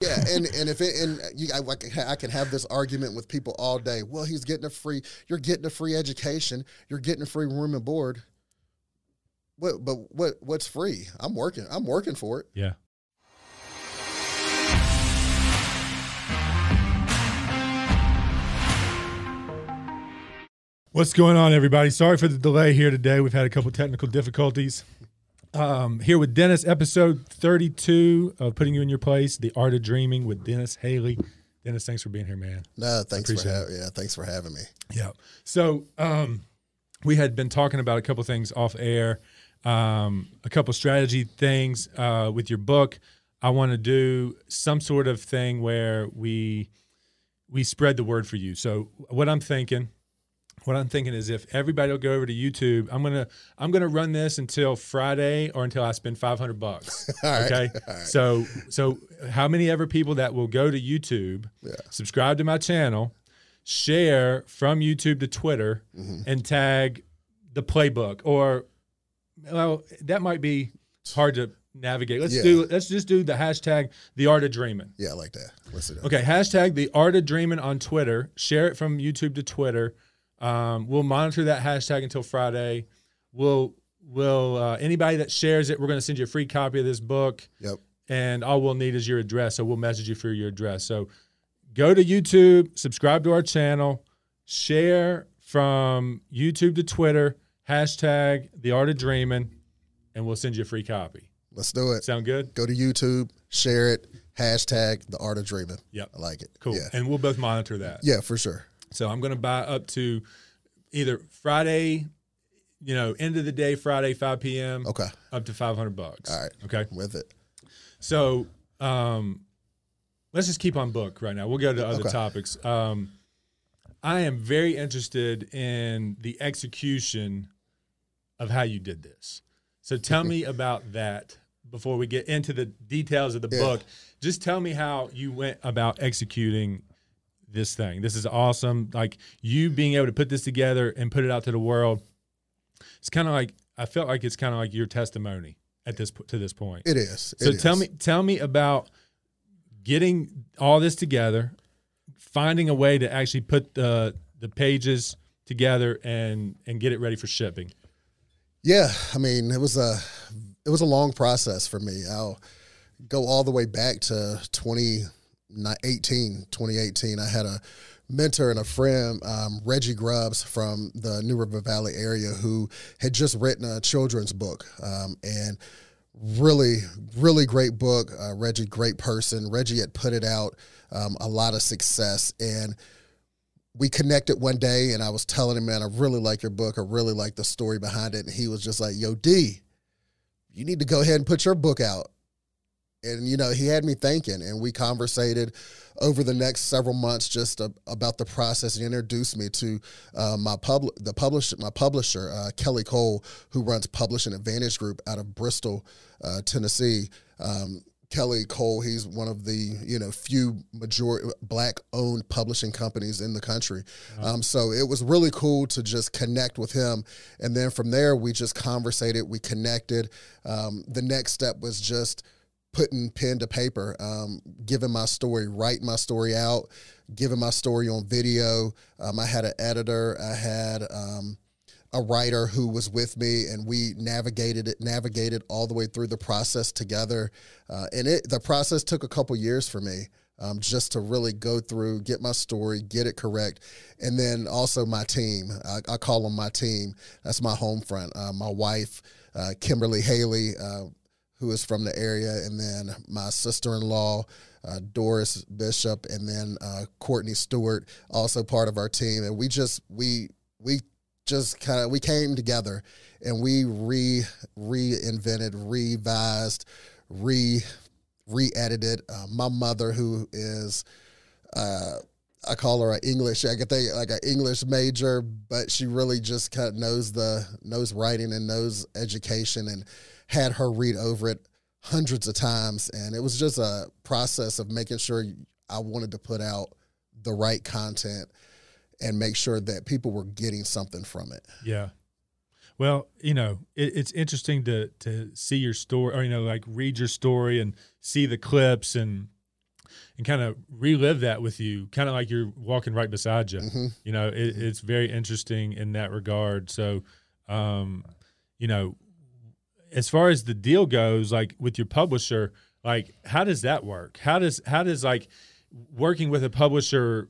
Yeah, and and if it and you, I, I can- have this argument with people all day. Well, he's getting a free. You're getting a free education. You're getting a free room and board. What? But what? What's free? I'm working. I'm working for it. Yeah. What's going on, everybody? Sorry for the delay here today. We've had a couple technical difficulties. Um, here with Dennis, episode 32 of Putting You in Your Place, The Art of Dreaming with Dennis Haley. Dennis, thanks for being here, man. No, thanks for having. Yeah, thanks for having me. Yeah. So um, we had been talking about a couple things off air, um, a couple strategy things uh, with your book. I want to do some sort of thing where we we spread the word for you. So what I'm thinking, what I'm thinking is if everybody will go over to YouTube, I'm gonna I'm gonna run this until Friday or until I spend 500 bucks. Right. Okay. Right. So so how many ever people that will go to YouTube, Yeah. subscribe to my channel, share from YouTube to Twitter, Mhm. and tag the playbook or well that might be hard to navigate. Let's Yeah. do let's just do the hashtag the art of dreaming. Yeah, I like that. Let's do that. Okay, hashtag the art of dreaming on Twitter. Share it from YouTube to Twitter. Um, we'll monitor that hashtag until Friday. We'll will uh, anybody that shares it, we're going to send you a free copy of this book, Yep. and all we'll need is your address. So we'll message you for your address. So go to YouTube, subscribe to our channel, share from YouTube to Twitter, hashtag the art of dreaming, and we'll send you a free copy. Let's do it. Sound good? Go to YouTube, share it. Hashtag the art of dreaming. Yep. I like it. Cool. Yeah. And we'll both monitor that. Yeah, for sure. So I'm going to buy up to either Friday, you know, end of the day, Friday, 5 p.m., Okay. up to 500 bucks. All right. Okay. With it. So um, let's just keep on book right now. We'll go to other Okay. topics. Um, I am very interested in the execution of how you did this. So tell me about that before we get into the details of the Yeah. book. Just tell me how you went about executing this thing. This is awesome. Like you being able to put this together and put it out to the world. It's kind of like I felt like it's kind of like your testimony at this to this point. It is. So It tell me, tell me about getting all this together, finding a way to actually put the the pages together and and get it ready for shipping. Yeah, I mean, it was a it was a long process for me. I'll go all the way back to 2018, 2018. I had a mentor and a friend, um, Reggie Grubbs from the New River Valley area, who had just written a children's book, um, and really, really great book. Uh, Reggie, great person. Reggie had put it out, um, a lot of success, and we connected one day and I was telling him, man, I really like your book. I really like the story behind it. And he was just like, yo, D, you need to go ahead and put your book out. And, you know, he had me thinking and we conversated over the next several months just a, about the process. He introduced me to uh, my pub, the publisher, my publisher, uh, Kelly Cole, who runs Publishing Advantage Group out of Bristol, uh, Tennessee. Um, Kelly Cole, he's one of the you know few majority black owned publishing companies in the country. Um, so it was really cool to just connect with him, and then from there we just conversated, we connected. Um, the next step was just putting pen to paper, um, giving my story, writing my story out, giving my story on video. Um, I had an editor, I had. Um, a writer who was with me and we navigated it navigated all the way through the process together uh, and it the process took a couple years for me um, just to really go through get my story get it correct and then also my team i, I call them my team that's my home front uh, my wife uh, kimberly haley uh, who is from the area and then my sister-in-law uh, Doris Bishop and then uh, Courtney Stewart, also part of our team, and we just we we just kind of we came together and we re reinvented, revised, re re-edited. Uh, my mother, who is uh, I call her an English, I think like an English major, but she really just kind of knows the knows writing and knows education, and had her read over it hundreds of times, and it was just a process of making sure I wanted to put out the right content and make sure that people were getting something from it. Yeah. Well, you know, it, it's interesting to to see your story, or you know, like read your story and see the clips. And and kind of relive that with you, kind of like you're walking right beside you. Mhm. You know, it, it's very interesting in that regard. So, um, you know, as far as the deal goes, like with your publisher, like how does that work? How does how does like working with a publisher,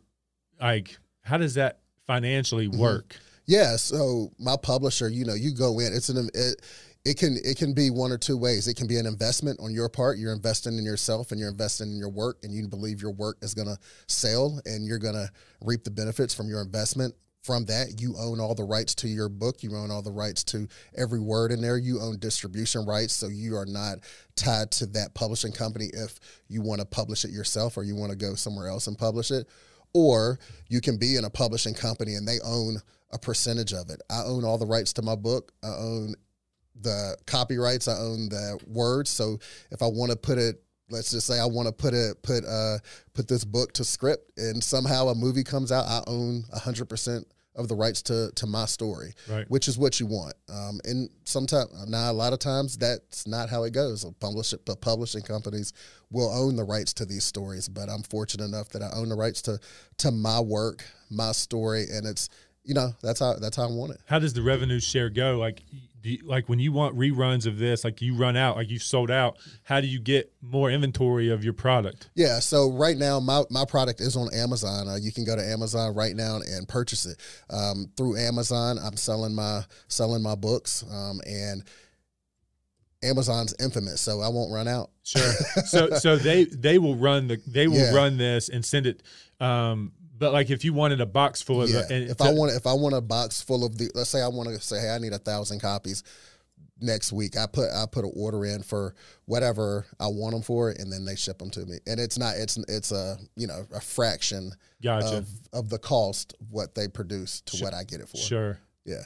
like how does that financially Mm-hmm. work? Yeah, so my publisher, you know, you go in. It's an it, it can it can be one or two ways. It can be an investment on your part. You're investing in yourself and you're investing in your work, and you believe your work is going to sell, and you're going to reap the benefits from your investment. From that, you own all the rights to your book. You own all the rights to every word in there. You own distribution rights, so you are not tied to that publishing company if you want to publish it yourself or you want to go somewhere else and publish it or you can be in a publishing company and they own a percentage of it. I own all the rights to my book. I own the copyrights. I own the words. So if I want to put it, let's just say I want to put it, put uh, put this book to script, and somehow a movie comes out, I own hundred percent of the rights to to my story, Right. which is what you want. Um, and sometimes now a lot of times that's not how it goes. Publish the publishing companies will own the rights to these stories, but I'm fortunate enough that I own the rights to to my work, my story, and it's you know that's how that's how I want it. How does the revenue share go? Like, do you, like when you want reruns of this, like you run out, like you've sold out. How do you get more inventory of your product? Yeah, so right now my, my product is on Amazon. Uh, you can go to Amazon right now and purchase it um, through Amazon. I'm selling my selling my books, um, and Amazon's infamous, so I won't run out. Sure. so so they they will run the they will Yeah. run this and send it. Um, but like if you wanted a box full of Yeah, and if to- I want if I want a box full of the let's say I want to say hey I need a thousand copies next week I put I put an order in for whatever I want them for and then they ship them to me and it's not it's it's a you know a fraction gotcha. of of the cost of what they produce to what I get it for Sure. yeah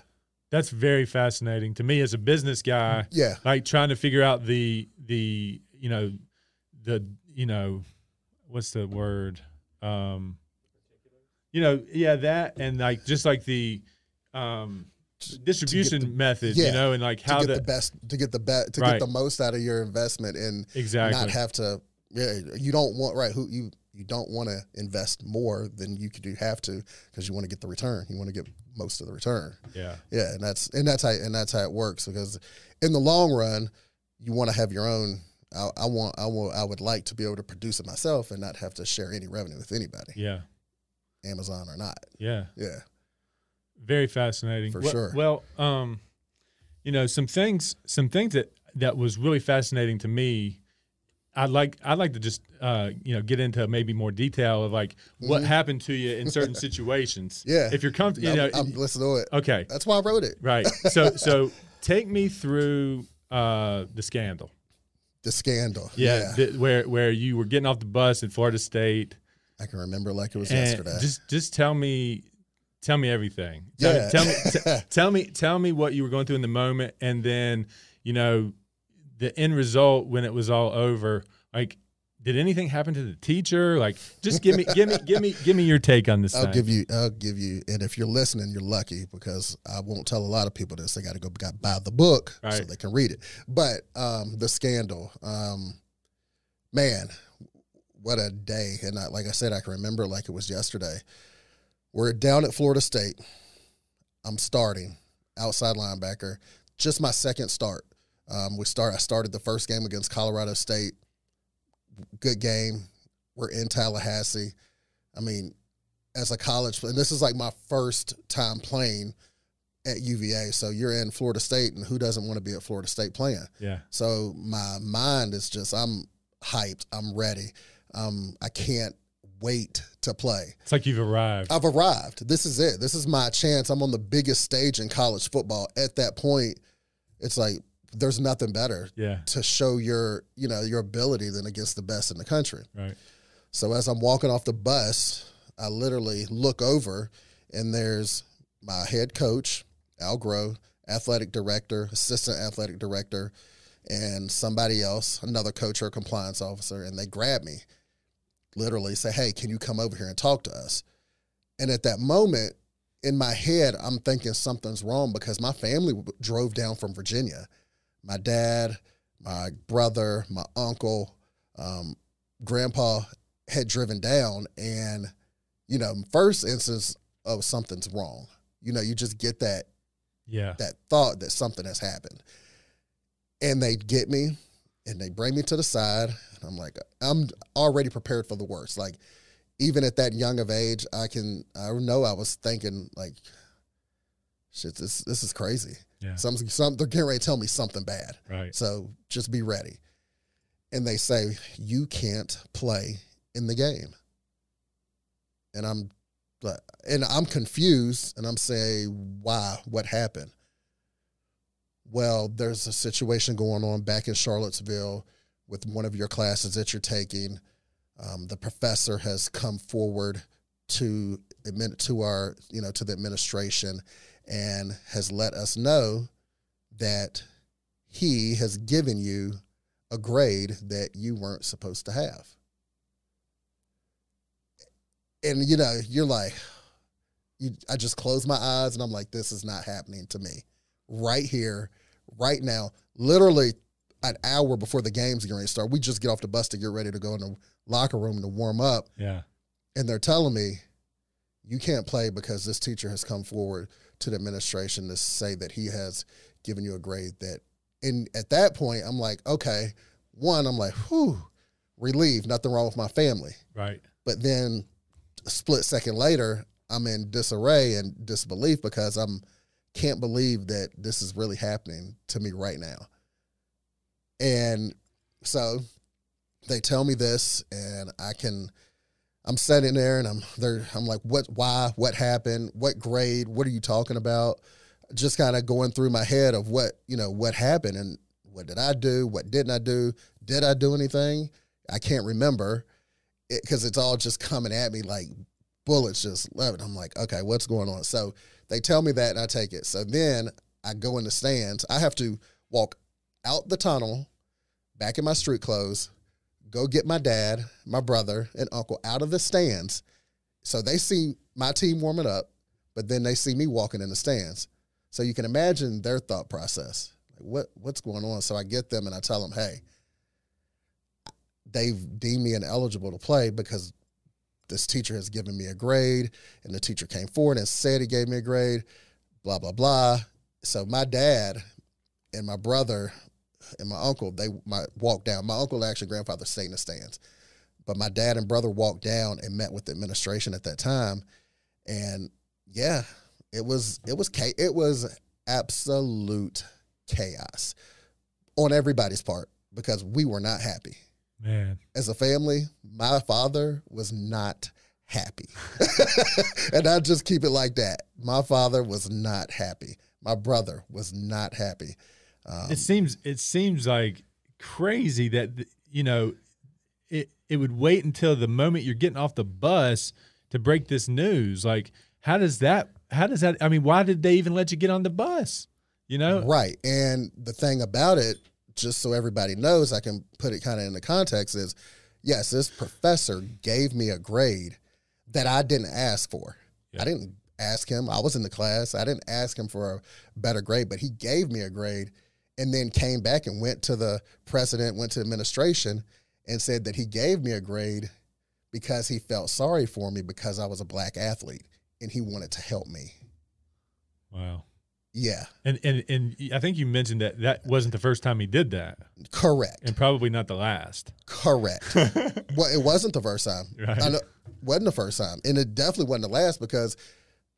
That's very fascinating to me as a business guy. yeah Like trying to figure out the the you know the you know what's the word um you know yeah that and like just like the um distribution the- methods yeah, you know and like how to get to the best to get the best to Right. get the most out of your investment and exactly. not have to yeah you don't want right who you you don't want to invest more than you could do have to because you want to get the return. You want to get most of the return. Yeah. Yeah and that's and that's how and that's how it works because in the long run you want to have your own I, I want I want I would like to be able to produce it myself and not have to share any revenue with anybody. Yeah Amazon or not. Yeah. Yeah. Very fascinating. For well, sure. well um you know some things some things that that was really fascinating to me i'd like i'd like to just uh you know get into maybe more detail of like what Mhm. happened to you in certain situations. Yeah. if you're comfortable you know I'm, I'm, let's do it. Okay. That's why I wrote it. Right. So so take me through uh the scandal. The scandal. Yeah, the- where where you were getting off the bus at florida state I can remember like it was and yesterday just just tell me tell me everything tell, Yeah. tell me t- tell me tell me what you were going through in the moment and then you know the end result when it was all over like did anything happen to the teacher like just give me give me give me give me your take on this I'll thing. give you. I'll give you. And if you're listening, you're lucky because I won't tell a lot of people this. They got to go got, buy the book so they can read it. But um, the scandal, um, man, what a day! And I, like I said, I can remember like it was yesterday. We're down at Florida State. I'm starting outside linebacker. Just my second start. Um, we start. I started the first game against Colorado State. Good game. We're in Tallahassee. I mean, as a college, and this is like my first time playing at UVA. So you're in Florida State, and who doesn't want to be at Florida State playing? yeah So my mind is just, I'm hyped. I'm ready. Um, I can't wait to play. it's like you've arrived I've arrived. This is it. This is my chance. I'm on the biggest stage in college football. At that point, it's like there's nothing better yeah to show your, you know, your ability than against the best in the country. right So as I'm walking off the bus, I literally look over and there's my head coach, Al Groh, athletic director, assistant athletic director, and somebody else, another coach or compliance officer, and they grab me, literally say, Hey, can you come over here and talk to us? And at that moment, in my head, I'm thinking something's wrong because my family drove down from Virginia. My dad, my brother, my uncle, um, grandpa, had driven down and you know first instance of something's wrong you know you just get that Yeah. that thought that something has happened and they get me and they bring me to the side and i'm like i'm already prepared for the worst like even at that young of age i can i know i was thinking like shit this this is crazy Yeah. some, some they're getting ready to tell me something bad Right. so just be ready. And they say, you can't play in the game. And I'm and I'm confused and I'm saying, why? What happened? Well, there's a situation going on back in Charlottesville with one of your classes that you're taking. Um, the professor has come forward to to our, you know, to the administration and has let us know that he has given you a grade that you weren't supposed to have. And you know, you're like, you, I just close my eyes and I'm like, this is not happening to me right here, right now. Literally an hour before the game's ready to start, we just get off the bus to get ready to go in the locker room to warm up. Yeah. And they're telling me, you can't play because this teacher has come forward to the administration to say that he has given you a grade that and at that point I'm like, okay, one, I'm like, whew, relieved, nothing wrong with my family. Right. But then a split second later, I'm in disarray and disbelief because I'm can't believe that this is really happening to me right now. And so they tell me this and I can I'm sitting there and I'm there I'm like what why what happened? What grade? What are you talking about? Just kind of going through my head of what you know what happened and what did I do? What didn't I do? Did I do anything? I can't remember. Because it's all just coming at me like bullets just love it I'm like okay what's going on? So they tell me that and I take it so then I go in the stands I have to walk out the tunnel back in my street clothes go get my dad, my brother, and uncle out of the stands. So they see my team warming up, but then they see me walking in the stands. So you can imagine their thought process. Like what what's going on? So I get them and I tell them, hey, they've deemed me ineligible to play because this teacher has given me a grade, and the teacher came forward and said he gave me a grade, blah, blah, blah. So my dad and my brother and my uncle they my walked down. My uncle actually grandfather stayed in the stands, but my dad and brother walked down and met with the administration at that time, and yeah, it was it was it was absolute chaos on everybody's part because we were not happy Man. as a family. My father was not happy, and I just keep it like that. My father was not happy. My brother was not happy. Um, It seems it seems like crazy that you know it it would wait until the moment you're getting off the bus to break this news. Like how does that how does that I mean why did they even let you get on the bus? You know? Right. And the thing about it, just so everybody knows, I can put it kind of in the context is yes, this professor gave me a grade that I didn't ask for. Yeah. I didn't ask him. I was in the class. I didn't ask him for a better grade, but he gave me a grade and then came back and went to the president, went to administration and said that he gave me a grade because he felt sorry for me because I was a black athlete and he wanted to help me. Wow. Yeah, And and and I think you mentioned that that wasn't the first time he did that, correct. and probably not the last. Correct. well, it wasn't the first time. Right. I know, wasn't the first time, and it definitely wasn't the last because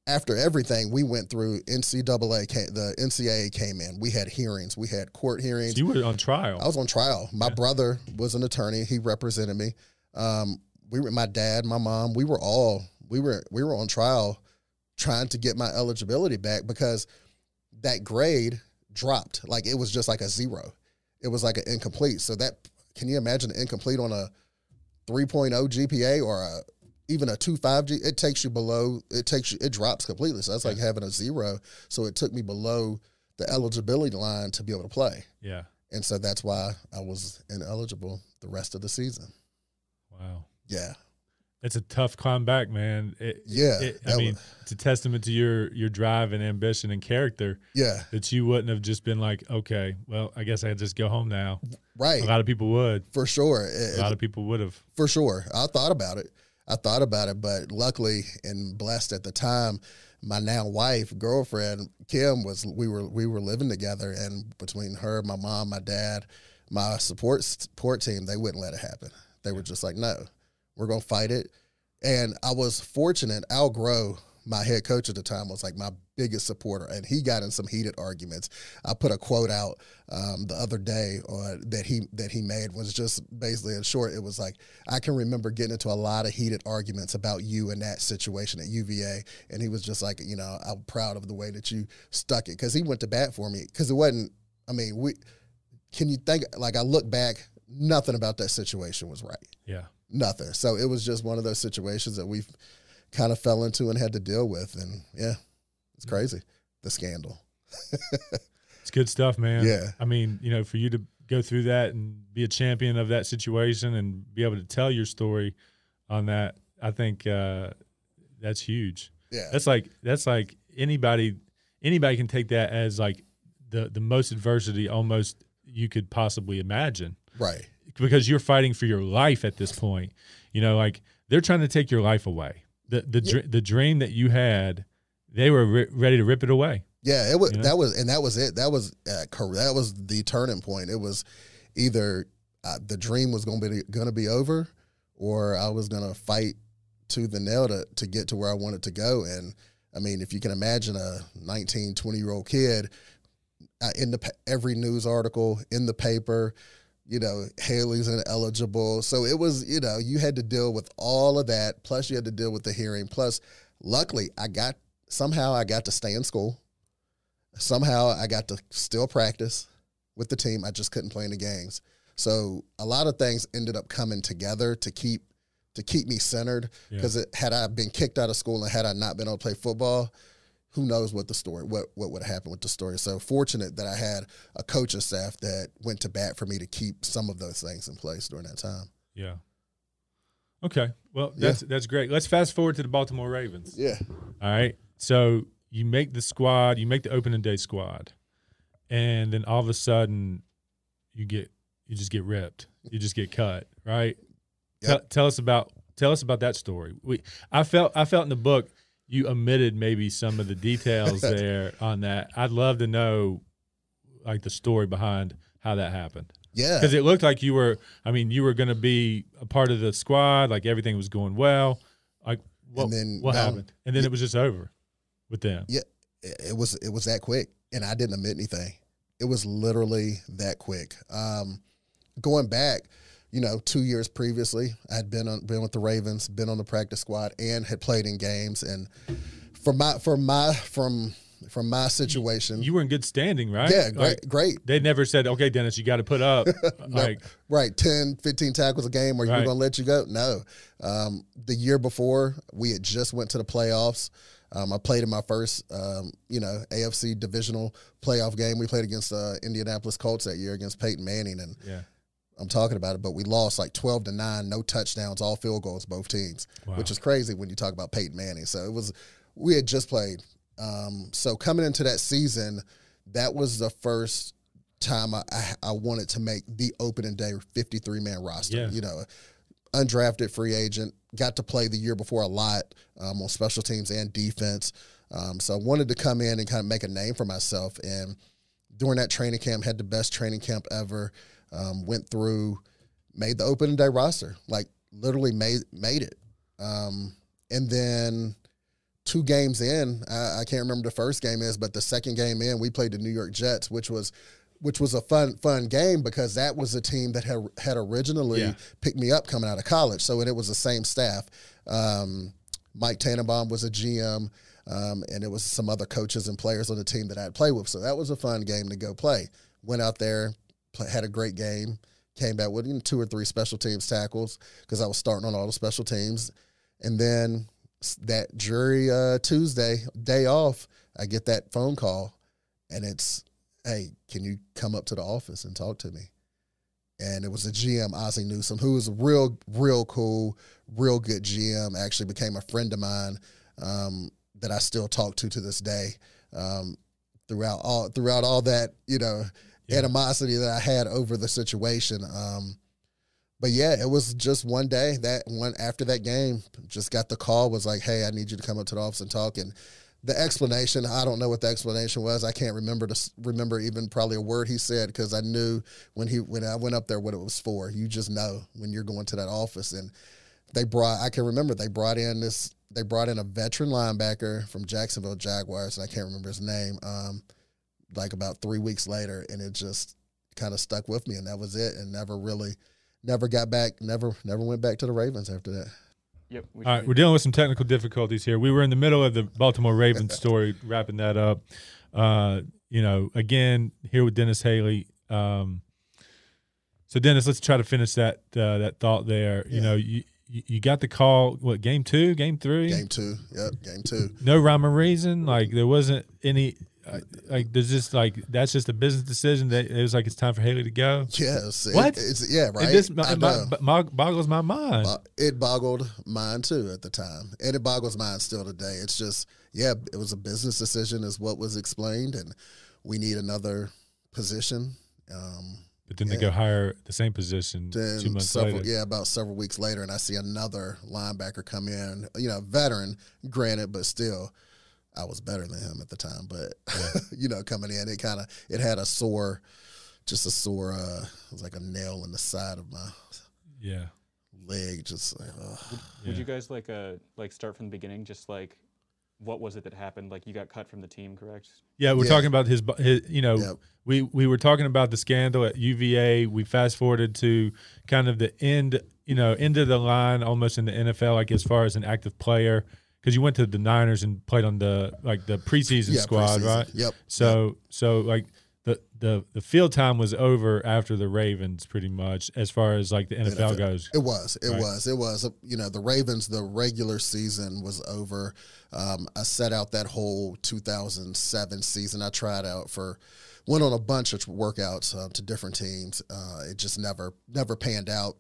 after everything we went through, NCAA came, the NCAA came in. We had hearings. We had court hearings. you were on trial. I was on trial. My brother was an attorney. He represented me. Um, we were my dad, my mom. We were all we were we were on trial, trying to get my eligibility back because that grade dropped. Like it was just like a zero. It was like an incomplete. So that can you imagine an incomplete on a 3.0 GPA or a even a 2.5 G? It takes you below. It takes you. It drops completely. So that's like having a zero. So it took me below the eligibility line to be able to play. yeah. And so that's why I was ineligible the rest of the season. Wow. Yeah. It's a tough climb back, man. It, Yeah, it- I mean, was- it's a testament to your your drive and ambition and character Yeah. that you wouldn't have just been like, okay, well, I guess I just go home now. right. A lot of people would. For sure. A lot of people would have. For sure. I thought about it. I thought about it, but luckily and blessed at the time, my now wife, girlfriend, Kim was we were we were living together and between her, my mom, my dad, my support support team, they wouldn't let it happen. They were just like, "No. We're going to fight it." And I was fortunate. Al Groh my head coach at the time was like my biggest supporter, and he got in some heated arguments. I put a quote out um, the other day uh, that he that he made was just basically in short, it was like I can remember getting into a lot of heated arguments about you in that situation at UVA, and he was just like, you know, I'm proud of the way that you stuck it because he went to bat for me because it wasn't. I mean, we can you think like I look back, nothing about that situation was right. Yeah, nothing. So it was just one of those situations that we've kind of fell into and had to deal with. And yeah, it's crazy. The scandal. it's good stuff, man. Yeah. I mean, you know, for you to go through that and be a champion of that situation and be able to tell your story on that, I think uh, that's huge. Yeah. That's like that's like anybody anybody can take that as like the the most adversity almost you could possibly imagine. Right. Because you're fighting for your life at this point. You know, like they're trying to take your life away the the yeah. the dream that you had, they were re- ready to rip it away. Yeah, it was you know? that was and that was it. That was uh, that was the turning point. It was either uh, the dream was going to be going to be over, or I was going to fight to the nail to to get to where I wanted to go. And I mean, if you can imagine a 19, 20 year old kid uh, in the every news article in the paper you know, Haley's ineligible. So it was, you know, you had to deal with all of that. Plus, you had to deal with the hearing. Plus, luckily, I got somehow I got to stay in school. Somehow I got to still practice with the team. I just couldn't play in the games. So a lot of things ended up coming together to keep to keep me centered. Because yeah. had I been kicked out of school and had I not been able to play football, who knows what the story what what would happen with the story. So fortunate that I had a coaching staff that went to bat for me to keep some of those things in place during that time. Yeah. Okay. Well, that's yeah. that's great. Let's fast forward to the Baltimore Ravens. Yeah. All right. So you make the squad, you make the opening day squad, and then all of a sudden you get you just get ripped. You just get cut, right? Yep. Tell, tell us about tell us about that story. We I felt I felt in the book you omitted maybe some of the details there on that. I'd love to know like the story behind how that happened. Yeah. Because it looked like you were, I mean, you were going to be a part of the squad, like everything was going well. Like, what, and then, what happened? And then yeah, it was just over with them. Yeah. It was, it was that quick. And I didn't admit anything. It was literally that quick. Um, going back, you know, two years previously, I had been on been with the Ravens, been on the practice squad, and had played in games. And from my from my from from my situation, you were in good standing, right? Yeah, great, like, great. They never said, "Okay, Dennis, you got to put up no, like right 10, 15 tackles a game, or right. you're going to let you go." No, um, the year before we had just went to the playoffs. Um, I played in my first, um, you know, AFC divisional playoff game. We played against uh, Indianapolis Colts that year against Peyton Manning, and yeah. I'm talking about it, but we lost like 12 to 9, no touchdowns, all field goals, both teams, wow. which is crazy when you talk about Peyton Manning. So it was, we had just played. Um, so coming into that season, that was the first time I, I, I wanted to make the opening day 53 man roster. Yeah. You know, undrafted free agent, got to play the year before a lot um, on special teams and defense. Um, so I wanted to come in and kind of make a name for myself. And during that training camp, had the best training camp ever um, went through, made the opening day roster, like literally made made it. Um, and then two games in, I, I, can't remember the first game is, but the second game in, we played the New York Jets, which was which was a fun fun game because that was a team that had had originally yeah. picked me up coming out of college. So it was the same staff. Um, Mike Tannenbaum was a GM. Um, and it was some other coaches and players on the team that I'd play with. So that was a fun game to go play. Went out there, had a great game. Came back with two or three special teams tackles because I was starting on all the special teams. And then that jury uh, Tuesday day off, I get that phone call, and it's, "Hey, can you come up to the office and talk to me?" And it was a GM, Ozzie Newsome, who was a real, real cool, real good GM. Actually, became a friend of mine um, that I still talk to to this day. Um, throughout all throughout all that, you know, Animosity that I had over the situation. Um, but yeah, it was just one day that one after that game, just got the call was like, "Hey, I need you to come up to the office and talk." And the explanation, I don't know what the explanation was. I can't remember to remember even probably a word he said because I knew when he when I went up there what it was for. You just know when you're going to that office and they brought I can remember they brought in this they brought in a veteran linebacker from Jacksonville Jaguars and I can't remember his name um like about 3 weeks later and it just kind of stuck with me and that was it and never really never got back never never went back to the Ravens after that. Yep. We All right, should- we're dealing with some technical difficulties here. We were in the middle of the Baltimore Ravens story, wrapping that up. Uh, you know, again, here with Dennis Haley. Um, so, Dennis, let's try to finish that uh, that thought there. You know, you you you got the call. What game two? Game three? Game 2. Yep, game 2. No rhyme or reason. Like there wasn't any. Like there's just like that's just a business decision that it was like it's time for Haley to go. Yes. it- What? it's yeah, right. It just I my, my, boggles my mind. Bo- it boggled mine too at the time, and it boggles mine still today. It's just, yeah, it was a business decision, is what was explained, and we need another position. Um, But then they go hire the same position then two months several, later. yeah, about several weeks later, and I see another linebacker come in. You know, veteran, granted, but still, I was better than him at the time. But you know, coming in, it kind of it had a sore, just a sore. uh It was like a nail in the side of my Yeah. leg, just like. ugh. Would Yeah. you guys like uh like start from the beginning? Just like, what was it that happened? Like you got cut from the team, correct? Yeah, we're Yeah. talking about his, his you know, Yep. we we were talking about the scandal at UVA. We fast forwarded to kind of the end, you know, end of the line almost in the NFL, like as far as an active player, because you went to the Niners and played on the like the preseason Yeah, squad, preseason. right? Yep. So so like the the the field time was over after the Ravens, pretty much as far as like the NFL, NFL. goes. It was. It Right. was. It was. You know, the Ravens, the regular season was over. Um, I set out that whole 2007 season. I tried out for, went on a bunch of workouts uh, to different teams. Uh, it just never, never panned out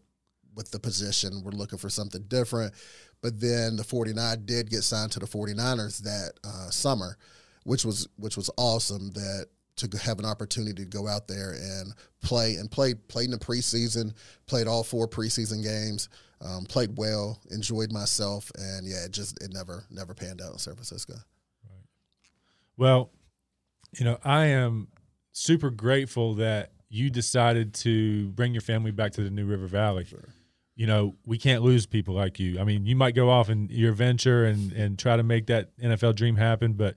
with the position. We're looking for something different. But then the 49 did get signed to the 49ers that uh, summer, which was which was awesome that to have an opportunity to go out there and play and played played in the preseason, played all four preseason games, um, played well, enjoyed myself, and yeah, it just it never never panned out in San Francisco. Right. Well, you know, I am super grateful that you decided to bring your family back to the New River Valley. You know, we can't lose people like you. I mean, you might go off in your venture and and try to make that NFL dream happen, but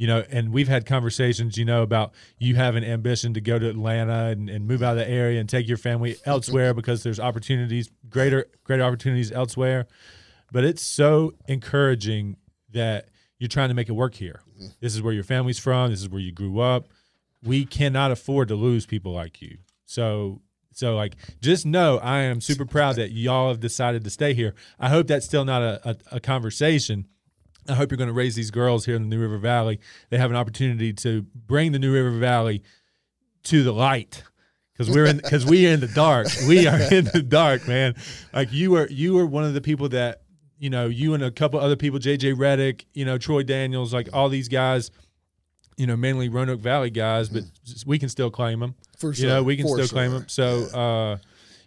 you know, and we've had conversations, you know, about you having ambition to go to Atlanta and, and move out of the area and take your family elsewhere because there's opportunities, greater greater opportunities elsewhere. But it's so encouraging that you're trying to make it work here. Mm-hmm. This is where your family's from. This is where you grew up. We cannot afford to lose people like you. So, so like, just know I am super proud that y'all have decided to stay here. I hope that's still not a, a, a conversation. I hope you're going to raise these girls here in the New River Valley. They have an opportunity to bring the New River Valley to the light because we're in because we are in the dark. We are in the dark, man. Like you were you were one of the people that you know you and a couple other people, JJ Redick, you know Troy Daniels, like all these guys. You know, mainly Roanoke Valley guys, but we can still claim them. For You know, we can for still claim them. So, Yeah. uh,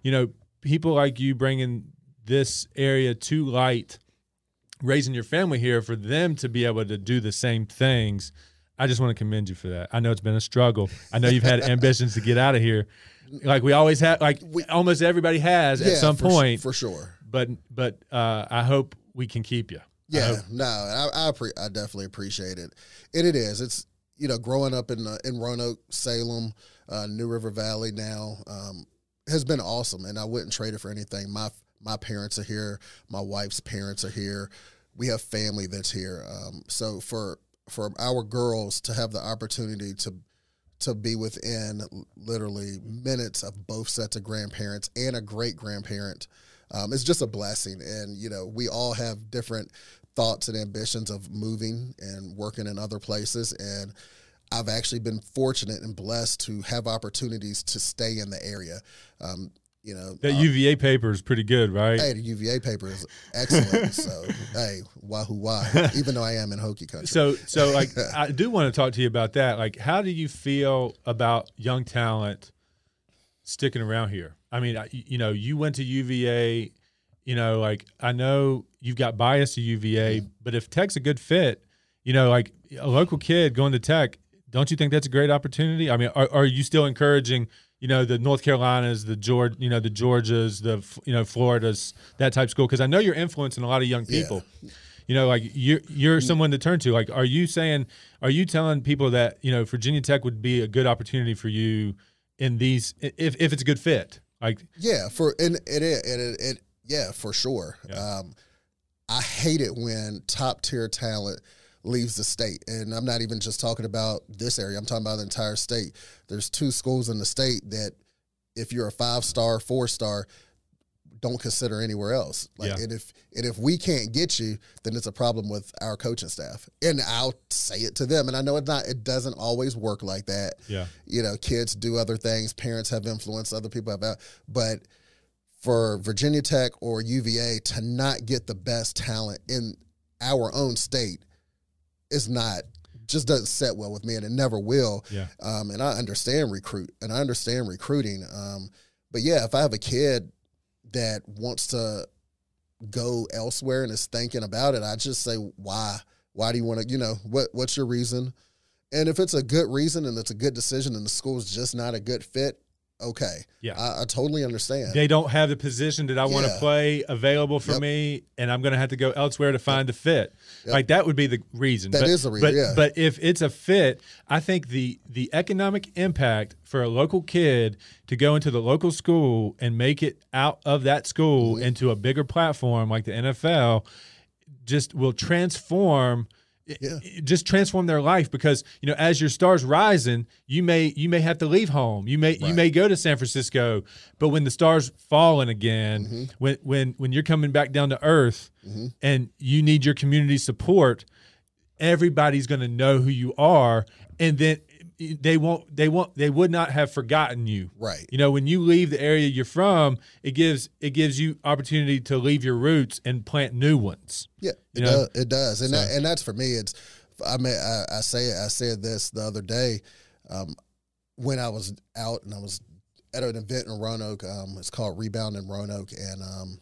you know, people like you bringing this area to light, raising your family here for them to be able to do the same things. I just want to commend you for that. I know it's been a struggle. I know you've had ambitions to get out of here, like we always have, like we, almost everybody has at some for, point. for sure. But but uh, I hope we can keep you. Yeah, hope- no, I I, appre- I definitely appreciate it, and it is. It's you know, growing up in uh, in Roanoke, Salem, uh, New River Valley now um, has been awesome, and I wouldn't trade it for anything. My my parents are here, my wife's parents are here, we have family that's here. Um, so for for our girls to have the opportunity to to be within literally minutes of both sets of grandparents and a great grandparent um, it's just a blessing and you know we all have different thoughts and ambitions of moving and working in other places and i've actually been fortunate and blessed to have opportunities to stay in the area um, you know, That uh, UVA paper is pretty good, right? hey, the UVA paper is excellent. so hey, wahoo why? Even though I am in Hokie country. So, so like, I do want to talk to you about that. Like, how do you feel about young talent sticking around here? I mean, I- you know, you went to UVA. You know, like I know you've got bias to UVA, mm-hmm. but if Tech's a good fit, you know, like a local kid going to Tech, don't you think that's a great opportunity? I mean, are, are you still encouraging? You know the North Carolinas, the George, you know the Georgias, the you know Floridas, that type of school. Because I know you're influencing a lot of young Yeah. people you know like you're you're mm-hmm. someone to turn to like are you saying are you telling people that you know virginia tech would be a good opportunity for you in these if, if it's a good fit like Yeah, for and it it, it, it yeah for sure. Yeah. Um, I hate it when top tier talent leaves the state, and I'm not even just talking about this area. I'm talking about the entire state. There's two schools in the state that, if you're a five star, four star, don't consider anywhere else. Like, Yeah. and if and if we can't get you, then it's a problem with our coaching staff. And I'll say it to them. And I know it's not. It doesn't always work like that yeah you know, kids do other things, parents have influence, other people have, but for Virginia Tech or UVA to not get the best talent in our own state is not just doesn't set well with me, and it never will. yeah Um, and I understand recruit, and I understand recruiting. Um, but yeah, if I have a kid that wants to go elsewhere and is thinking about it, I just say, why? Why do you want to? You know, what? What's your reason? And if it's a good reason and it's a good decision, and the school's just not a good fit, okay. Yeah. I, I totally understand. they don't have the position that i want to Yeah. play available for Yep. me and i'm going to have to go elsewhere to find the fit Yep. like that would be the reason That but, is the reason, but, yeah. but if it's a fit i think the the economic impact for a local kid to go into the local school and make it out of that school Mm-hmm. into a bigger platform like the nfl just will transform Yeah. just transform their life because you know as your stars rising you may you may have to leave home you may you may go to San Francisco but when the stars falling again Mm-hmm. when when when you're coming back down to earth and you need your community support everybody's going to know who you are and then they won't they won't they would not have forgotten you Right. you know when you leave the area you're from it gives it gives you opportunity to leave your roots and plant new ones Yeah, it know? does. It does, and So- that, and that's for me. It's I mean I, I say I said this the other day um, when I was out and I was at an event in Roanoke. Um, it's called Rebound in Roanoke, and um,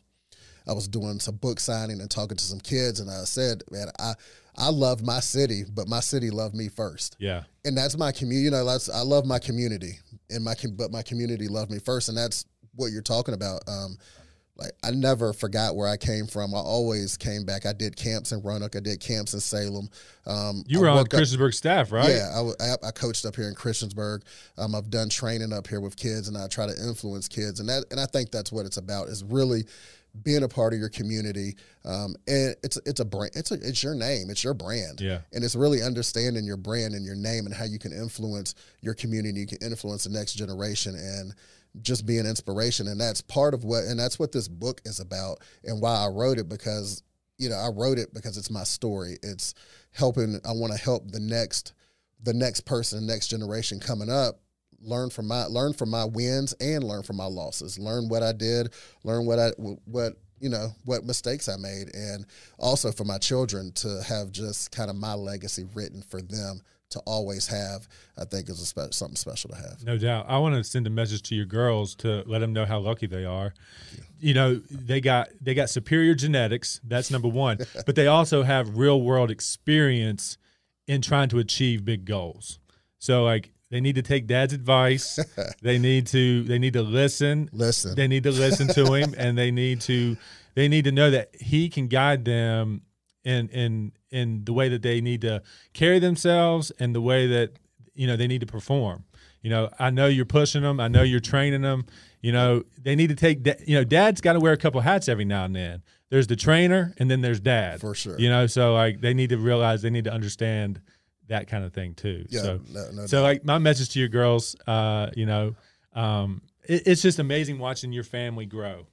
I was doing some book signing and talking to some kids, and I said, man, I I love my city, but my city loved me first yeah and that's my community. You know, that's I love my community, and my com- but my community loved me first, and that's what you're talking about. Um, like I never forgot where I came from. I always came back. I did camps in Roanoke. I did camps in Salem. Um, you were on worked up- Christiansburg staff right yeah, I, I, I coached up here in Christiansburg. Um, I've done training up here with kids, and I try to influence kids, and that and I think that's what it's about is really being a part of your community. Um, and it's it's a brand. It's a, it's your name. It's your brand. Yeah. And it's really understanding your brand and your name and how you can influence your community. You can influence the next generation and just be an inspiration. And that's part of what and that's what this book is about and why I wrote it because you know I wrote it because it's my story. It's helping. I want to help the next the next person, the next generation coming up learn from my learn from my wins and learn from my losses learn what i did learn what i what you know what mistakes i made and also for my children to have just kind of my legacy written for them to always have i think is a spe- something special to have No doubt. I want to send a message to your girls to let them know how lucky they are. You know, they got they got superior genetics. That's number one. but they also have real world experience in trying to achieve big goals. So like they need to take dad's advice. they need to they need to listen. listen They need to listen to him and they need to they need to know that he can guide them in in in the way that they need to carry themselves and the way that you know they need to perform. You know, I know you're pushing them. I know you're training them. You know, they need to take. You know, dad's got to wear a couple hats every now and then. There's the trainer, and then there's dad. For sure. You know, so like they need to realize they need to understand that kind of thing too. yeah So no, no so doubt. like my message to your girls, uh, you know, um, it, it's just amazing watching your family grow.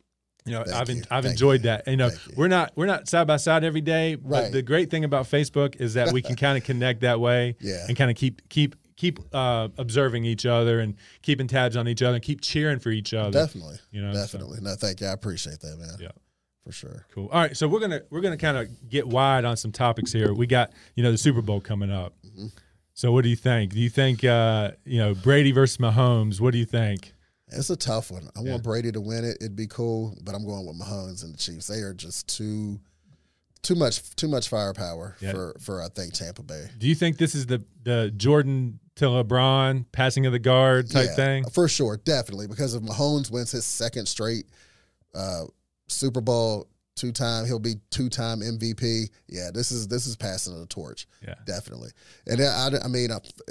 You know, Thank I've you. en- I've Thank enjoyed you. that. You know, Thank you. we're not we're not side by side every day, but Right. the great thing about Facebook is that we can kind of connect that way Yeah. and kind of keep keep keep uh, observing each other and keeping tabs on each other and keep cheering for each other. Definitely. You know, so- Definitely. No, thank you. I appreciate that, man. Yeah. For sure. Cool. All right, so we're gonna we're gonna kind of get wide on some topics here. We got you know the Super Bowl coming up. So what do you think? Do you think uh, you know Brady versus Mahomes? What do you think? It's a tough one. I Yeah. want Brady to win it. It'd be cool, but I'm going with Mahomes and the Chiefs. They are just too too much too much firepower Yeah. for for I think Tampa Bay. Do you think this is the the Jordan to LeBron passing of the guard type Yeah, thing? For sure, definitely. Because if Mahomes wins his second straight uh, Super Bowl, two time, he'll be two time MVP. Yeah, this is this is passing the torch. Yeah. definitely. And I, I mean,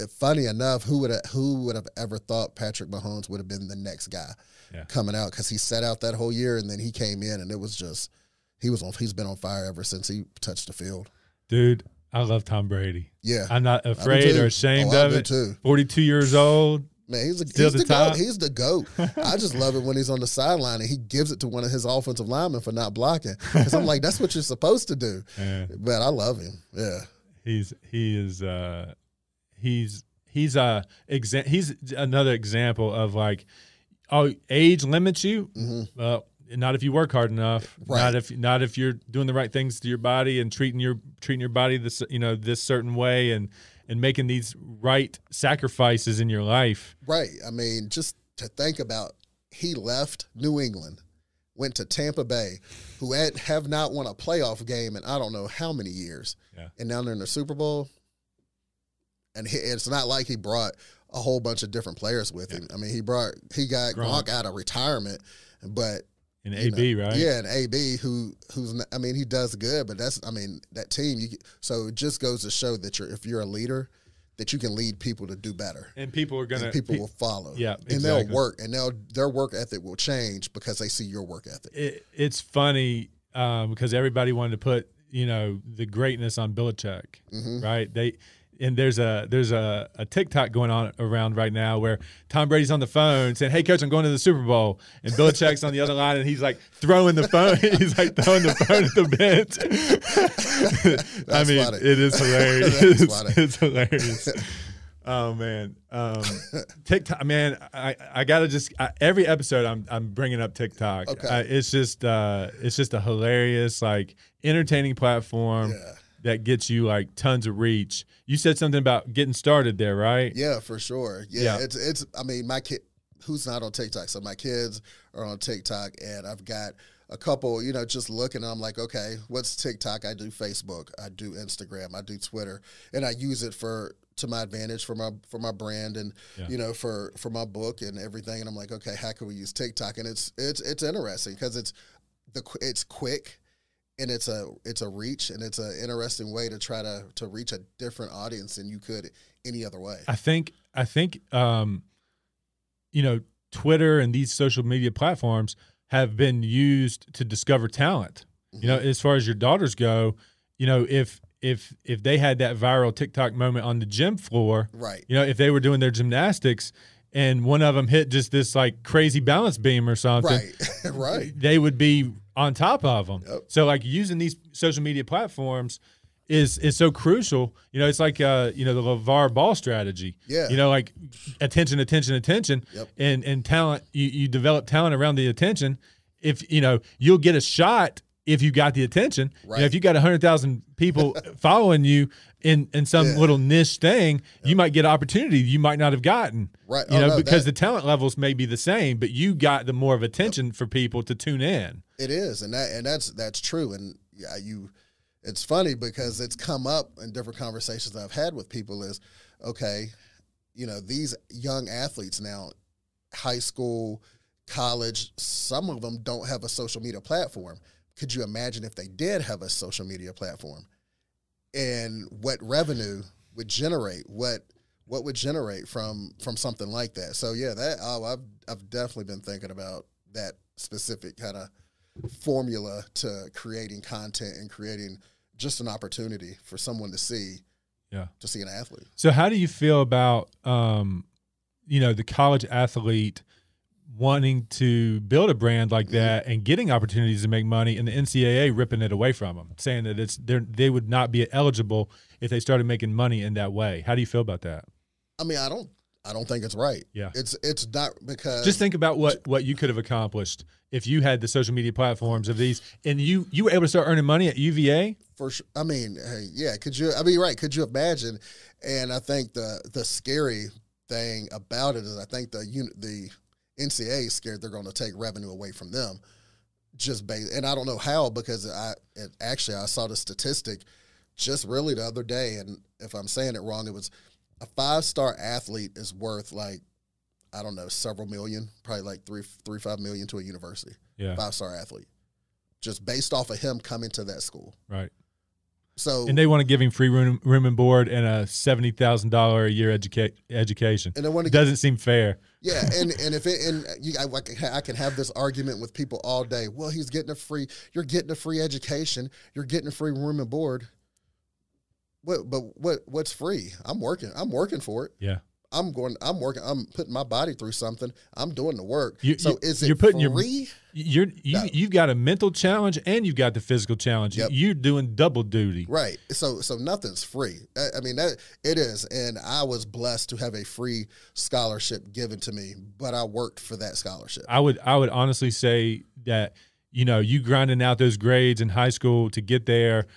funny enough, who would who would have ever thought Patrick Mahomes would have been the next guy Yeah. coming out because he sat out that whole year and then he came in and it was just he was on he's been on fire ever since he touched the field. Dude, I love Tom Brady. Yeah, I'm not afraid or ashamed Oh, of it. too. 42 years old. Man, he's, a, he's the the, goat. He's the goat. I just love it when he's on the sideline and he gives it to one of his offensive linemen for not blocking. Because I'm like, that's what you're supposed to do. Yeah. But I love him. Yeah. He's he is uh he's he's a exa- he's another example of like oh age limits you hmm well not if you work hard enough Right. not if not if you're doing the right things to your body and treating your treating your body this you know this certain way and and making these right sacrifices in your life Right. I mean, just to think about, he left New England, went to Tampa Bay, who had, have not won a playoff game in I don't know how many years. Yeah. And now they're in the Super Bowl. And he, it's not like he brought a whole bunch of different players with him. I mean, he brought he got Gronk. Gronk out of retirement, but you AB know, right Yeah, and AB who who's I mean he does good, but that's I mean that team. You so it just goes to show that you're if you're a leader, that you can lead people to do better, and people are gonna and people pe- will follow. yeah, and they'll work, and they'll their work ethic will change because they see your work ethic. it, it's funny um, because everybody wanted to put you know the greatness on Belichick, Mhm. right? They and there's a there's a, a TikTok going on around right now where Tom Brady's on the phone saying, "Hey, coach, I'm going to the Super Bowl," and Bill Belichick's on the other line and he's like throwing the phone. he's like throwing the phone at the bench. I mean, funny. it is hilarious. It's, it's hilarious. Oh man, um, TikTok, man, I, I gotta just I, every episode I'm I'm bringing up TikTok. Okay. I, it's just uh, it's just a hilarious, like entertaining platform Yeah. That gets you like tons of reach. You said something about getting started there, right? Yeah, for sure. Yeah, Yeah. it's it's. I mean, my kid, who's not on TikTok? So my kids are on TikTok, and I've got a couple. You know, just looking. I'm like, okay, what's TikTok? I do Facebook, I do Instagram, I do Twitter, and I use it for to my advantage for my for my brand and Yeah. you know for for my book and everything. And I'm like, okay, how can we use TikTok? And it's it's it's interesting because it's the it's quick and it's a it's a reach and it's an interesting way to try to to reach a different audience than you could any other way. I think I think um, you know Twitter and these social media platforms have been used to discover talent. You know, as far as your daughters go, you know if if if they had that viral TikTok moment on the gym floor, Right. you know, if they were doing their gymnastics and one of them hit just this like crazy balance beam or something, Right. right. they would be on top of them. Yep. So like using these social media platforms is is so crucial. You know, it's like uh, you know, the LaVar Ball strategy. Yeah. You know, like attention, attention, attention. Yep. And and talent, you, you develop talent around the attention. If you know, you'll get a shot if you got the attention. You know, if you got hundred thousand people following you in in some Yeah. little niche thing, you might get opportunity you might not have gotten. Right. You Oh, know, no, because that- the talent levels may be the same, but you got the more of attention for people to tune in. It is, and that and that's that's true. And yeah, you. It's funny because it's come up in different conversations I've had with people. Is okay, you know, these young athletes now, high school, college, some of them don't have a social media platform. Could you imagine if they did have a social media platform, and what revenue would generate? What what would generate from from something like that? So yeah, that oh, I've I've definitely been thinking about that specific kind of formula to creating content and creating just an opportunity for someone to see Yeah. to see an athlete. So how do you feel about um, you know, the college athlete wanting to build a brand like that and getting opportunities to make money and the NCAA ripping it away from them, saying that it's they they would not be eligible if they started making money in that way. How do you feel about that? I mean, I don't. I don't think it's right. Yeah. It's it's not because Just think about what what you could have accomplished if you had the social media platforms of these, and you you were able to start earning money at UVA. for sure. I mean, hey, yeah. Could you? I mean, right. Could you imagine? And I think the the scary thing about it is I think the uni- the NCAA is scared they're going to take revenue away from them. Just based, and I don't know how because I it, actually I saw the statistic just really the other day, and if I'm saying it wrong, it was a five star athlete is worth like I don't know several million, probably like three three five million to a university. Yeah, Five star athlete, just based off of him coming to that school. right. So And they want to give him free room, room and board and a seventy thousand dollar a year educa- education. and I want to doesn't seem fair. yeah, and and if it and you, I, I can have this argument with people all day. Well, he's getting a free. You're getting a free education. You're getting a free room and board. What? But what? What's free? I'm working. I'm working for it. Yeah, I'm going. I'm working. I'm putting my body through something. I'm doing the work. You- so is it you're putting your- free? you're you, No. you've got a mental challenge and you've got the physical challenge. Yep. You're doing double duty. Right. So so nothing's free. I, I mean that it is, and I was blessed to have a free scholarship given to me, but I worked for that scholarship. I would I would honestly say that you know you grinding out those grades in high school to get there,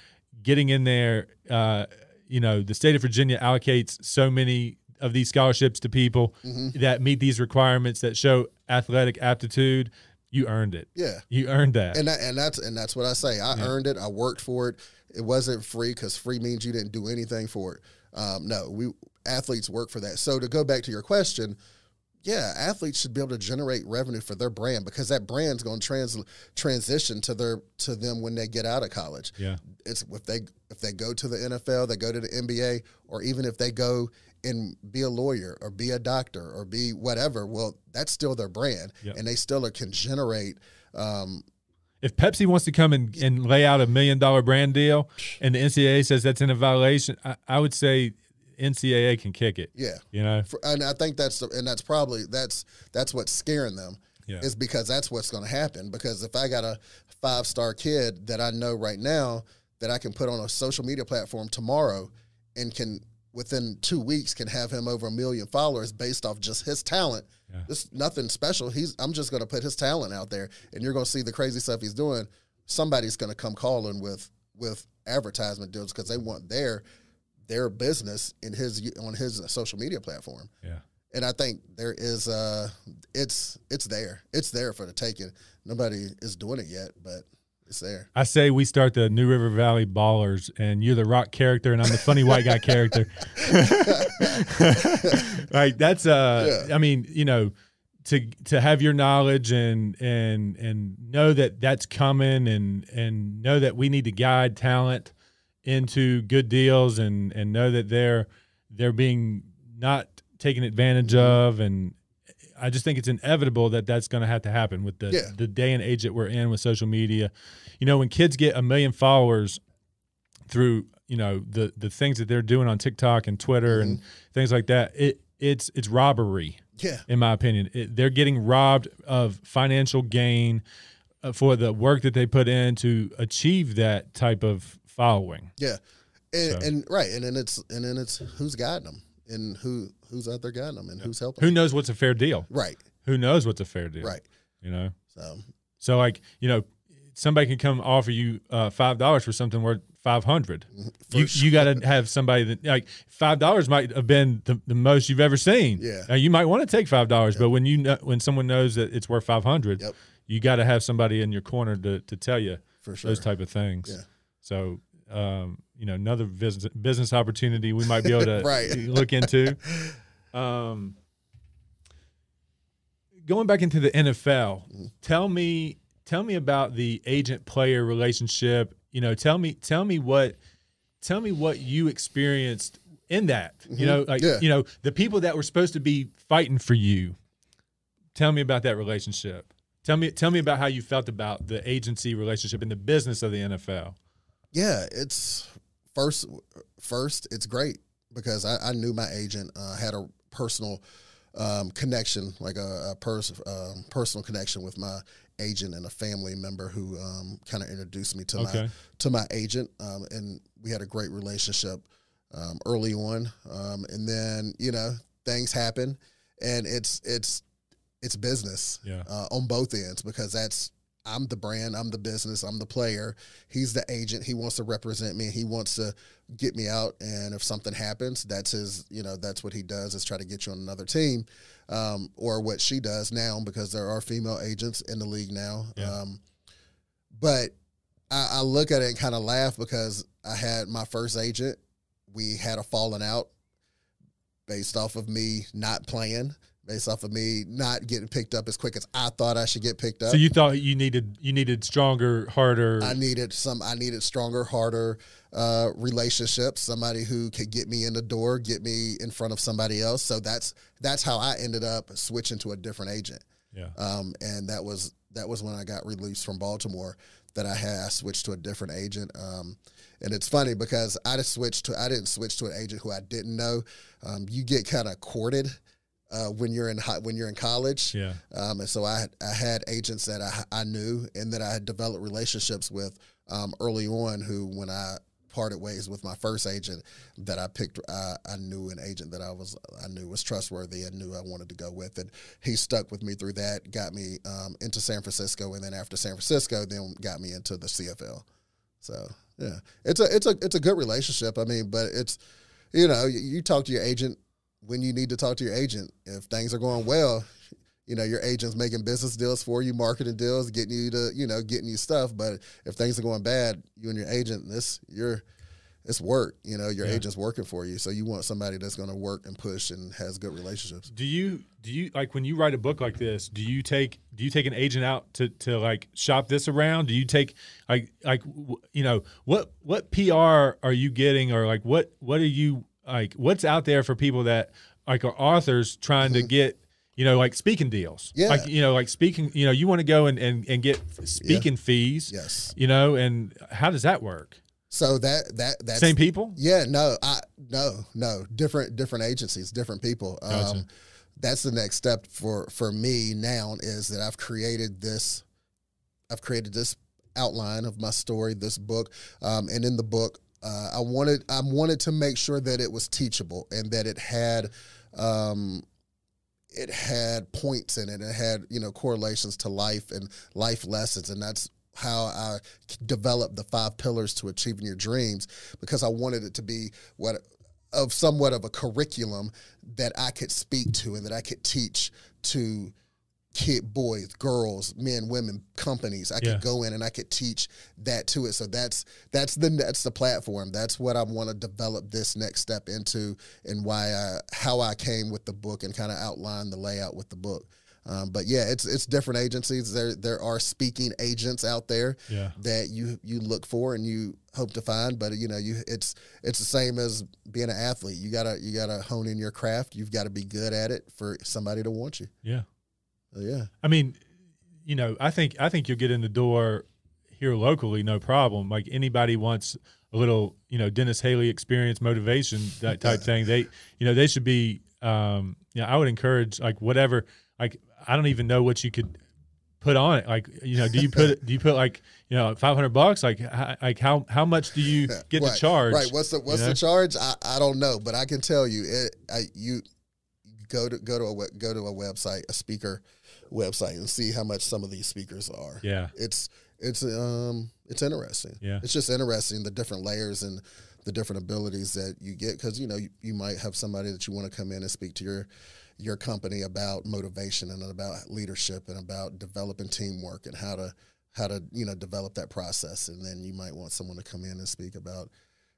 getting in there. Uh, you know the state of Virginia allocates so many of these scholarships to people that meet these requirements that show athletic aptitude. You earned it. Yeah. You earned that. and that, and that's and that's what I say. I earned it. I worked for it. It wasn't free because free means you didn't do anything for it. Um, no, we athletes work for that. So to go back to your question, yeah, athletes should be able to generate revenue for their brand because that brand's going to trans transition to their to them when they get out of college. yeah. It's if they if they go to the NFL, they go to the NBA, or even if they go and be a lawyer or be a doctor or be whatever. Well, that's still their brand, Yep. and they still can generate. Um, If Pepsi wants to come and, and lay out a million dollar brand deal and the NCAA says that's in a violation, I, I would say NCAA can kick it. yeah, You know? For, and I think that's the, and that's probably that's that's what's scaring them Yeah. is because that's what's going to happen. Because if I got a five star kid that I know right now that I can put on a social media platform tomorrow and can within two weeks can have him over a million followers based off just his talent. Yeah. It's nothing special. He's I'm just going to put his talent out there, and you're going to see the crazy stuff he's doing. Somebody's going to come calling with with advertisement deals because they want their their business in his on his social media platform. Yeah. And I think there is uh it's it's there. It's there for the taking. Nobody is doing it yet, but it's there. I say we start the New River Valley Ballers, and you're the rock character, and I'm the funny white guy character. like that's uh, Yeah. I mean, you know, to to have your knowledge and and and know that that's coming, and and know that we need to guide talent into good deals, and and know that they're they're being not taken advantage of, and I just think it's inevitable that that's going to have to happen with the Yeah. the day and age that we're in with social media. You know, when kids get a million followers through you know the the things that they're doing on TikTok and Twitter and things like that, it it's it's robbery Yeah. in my opinion. It, they're getting robbed of financial gain uh, for the work that they put in to achieve that type of following. Yeah. And, So- and right, and then it's and then it's who's guiding them and who who's out there guiding them and who's helping. Who knows what's a fair deal? Right. Who knows what's a fair deal? Right. You know. So So like you know, somebody can come offer you uh, five dollars for something worth five hundred. You you got to have somebody that like five dollars might have been the, the most you've ever seen. Yeah. Now, you might want to take five dollars, but when you know, when someone knows that it's worth five hundred, Yep. you got to have somebody in your corner to to tell you for sure. those type of things. Yeah. So. Um, you know, another business business opportunity we might be able to Right. look into. Um, going back into the NFL, Mm-hmm. tell me tell me about the agent player relationship. You know, tell me tell me what tell me what you experienced in that. You know, like Mm-hmm. Yeah. you know, the people that were supposed to be fighting for you. Tell me about that relationship. Tell me tell me about how you felt about the agency relationship in the business of the NFL. Yeah, it's first. First, it's great because I, I knew my agent uh, had a personal um, connection, like a, a pers- um, personal connection with my agent and a family member who um, kind of introduced me to Okay. my to my agent, um, and we had a great relationship um, early on. Um, and then you know things happen, and it's it's it's business Yeah. uh, on both ends because that's I'm the brand, I'm the business, I'm the player. He's the agent. He wants to represent me. He wants to get me out. And if something happens, that's his. You know, that's what he does is try to get you on another team, um, or what she does now because there are female agents in the league now. Yeah. Um, but I, I look at it and kind of laugh because I had my first agent. We had a falling out based off of me not playing, based off of me not getting picked up as quick as I thought I should get picked up. So you thought you needed you needed stronger, harder. I needed some. I needed stronger, harder uh, relationships. Somebody who could get me in the door, get me in front of somebody else. So that's that's how I ended up switching to a different agent. yeah. Um, and that was that was when I got released from Baltimore. That I had I switched to a different agent. Um, and it's funny because I just switched to I didn't switch to an agent who I didn't know. Um, you get kind of courted uh, when you're in high, when you're in college. Yeah. Um, and so I I had agents that I, I knew and that I had developed relationships with um, early on. Who, when I parted ways with my first agent, that I picked, I, I knew an agent that I was I knew was trustworthy and knew I wanted to go with, and he stuck with me through that. Got me um, into San Francisco, and then after San Francisco, then got me into the CFL. So yeah, it's a it's a it's a good relationship. I mean, but it's you know you, you talk to your agent when you need to talk to your agent. If things are going well, you know your agent's making business deals for you, marketing deals, getting you to you know getting you stuff. But if things are going bad, you and your agent, this you're it's work. You know your Yeah. agent's working for you, so you want somebody that's going to work and push and has good relationships. Do you do you like when you write a book like this? Do you take do you take an agent out to to like shop this around? Do you take like like w- you know what what PR are you getting or like what what are you like what's out there for people that like are authors trying to get you know like speaking deals? Mm-hmm. Yeah. like you know like speaking you know you want to go and and, and get speaking fees. Yes. You know, and how does that work? So that that that's Same people? Yeah, no, I no, no, different different agencies, different people. Gotcha. Um, that's the next step for for me now is that I've created this, I've created this outline of my story, this book, um, and in the book, uh, I wanted I wanted to make sure that it was teachable and that it had. Um, it had points in it. It had you know correlations to life and life lessons, and that's how I developed the five pillars to achieving your dreams because I wanted it to be what of somewhat of a curriculum that I could speak to and that I could teach to kid boys, girls, men, women, companies. I Yeah. could go in and I could teach that to it. So that's that's the that's the platform. That's what I want to develop this next step into and why I how I came with the book and kind of outline the layout with the book. Um, but yeah, it's it's different agencies. There there are speaking agents out there Yeah. that you you look for and you hope to find. But you know, you it's it's the same as being an athlete. You gotta you gotta hone in your craft. You've got to be good at it for somebody to want you. Yeah. So, yeah, I mean, you know, I think I think you'll get in the door here locally, no problem. Like anybody wants a little, you know, Dennis Haley experience, motivation, that type thing. They, you know, they should be. Um, you know, I would encourage like whatever. Like I don't even know what you could put on it. Like you know, do you put do you put like you know five hundred bucks? Like h- like how how much do you get right, to charge? Right. What's the what's know? the charge? I, I don't know, but I can tell you it. I, you go to go to a go to a website, a speaker website, and see how much some of these speakers are. Yeah. It's it's um it's interesting. Yeah. It's just interesting the different layers and the different abilities that you get because you know you, you might have somebody that you want to come in and speak to your your company about motivation and about leadership and about developing teamwork and how to how to you know develop that process and then you might want someone to come in and speak about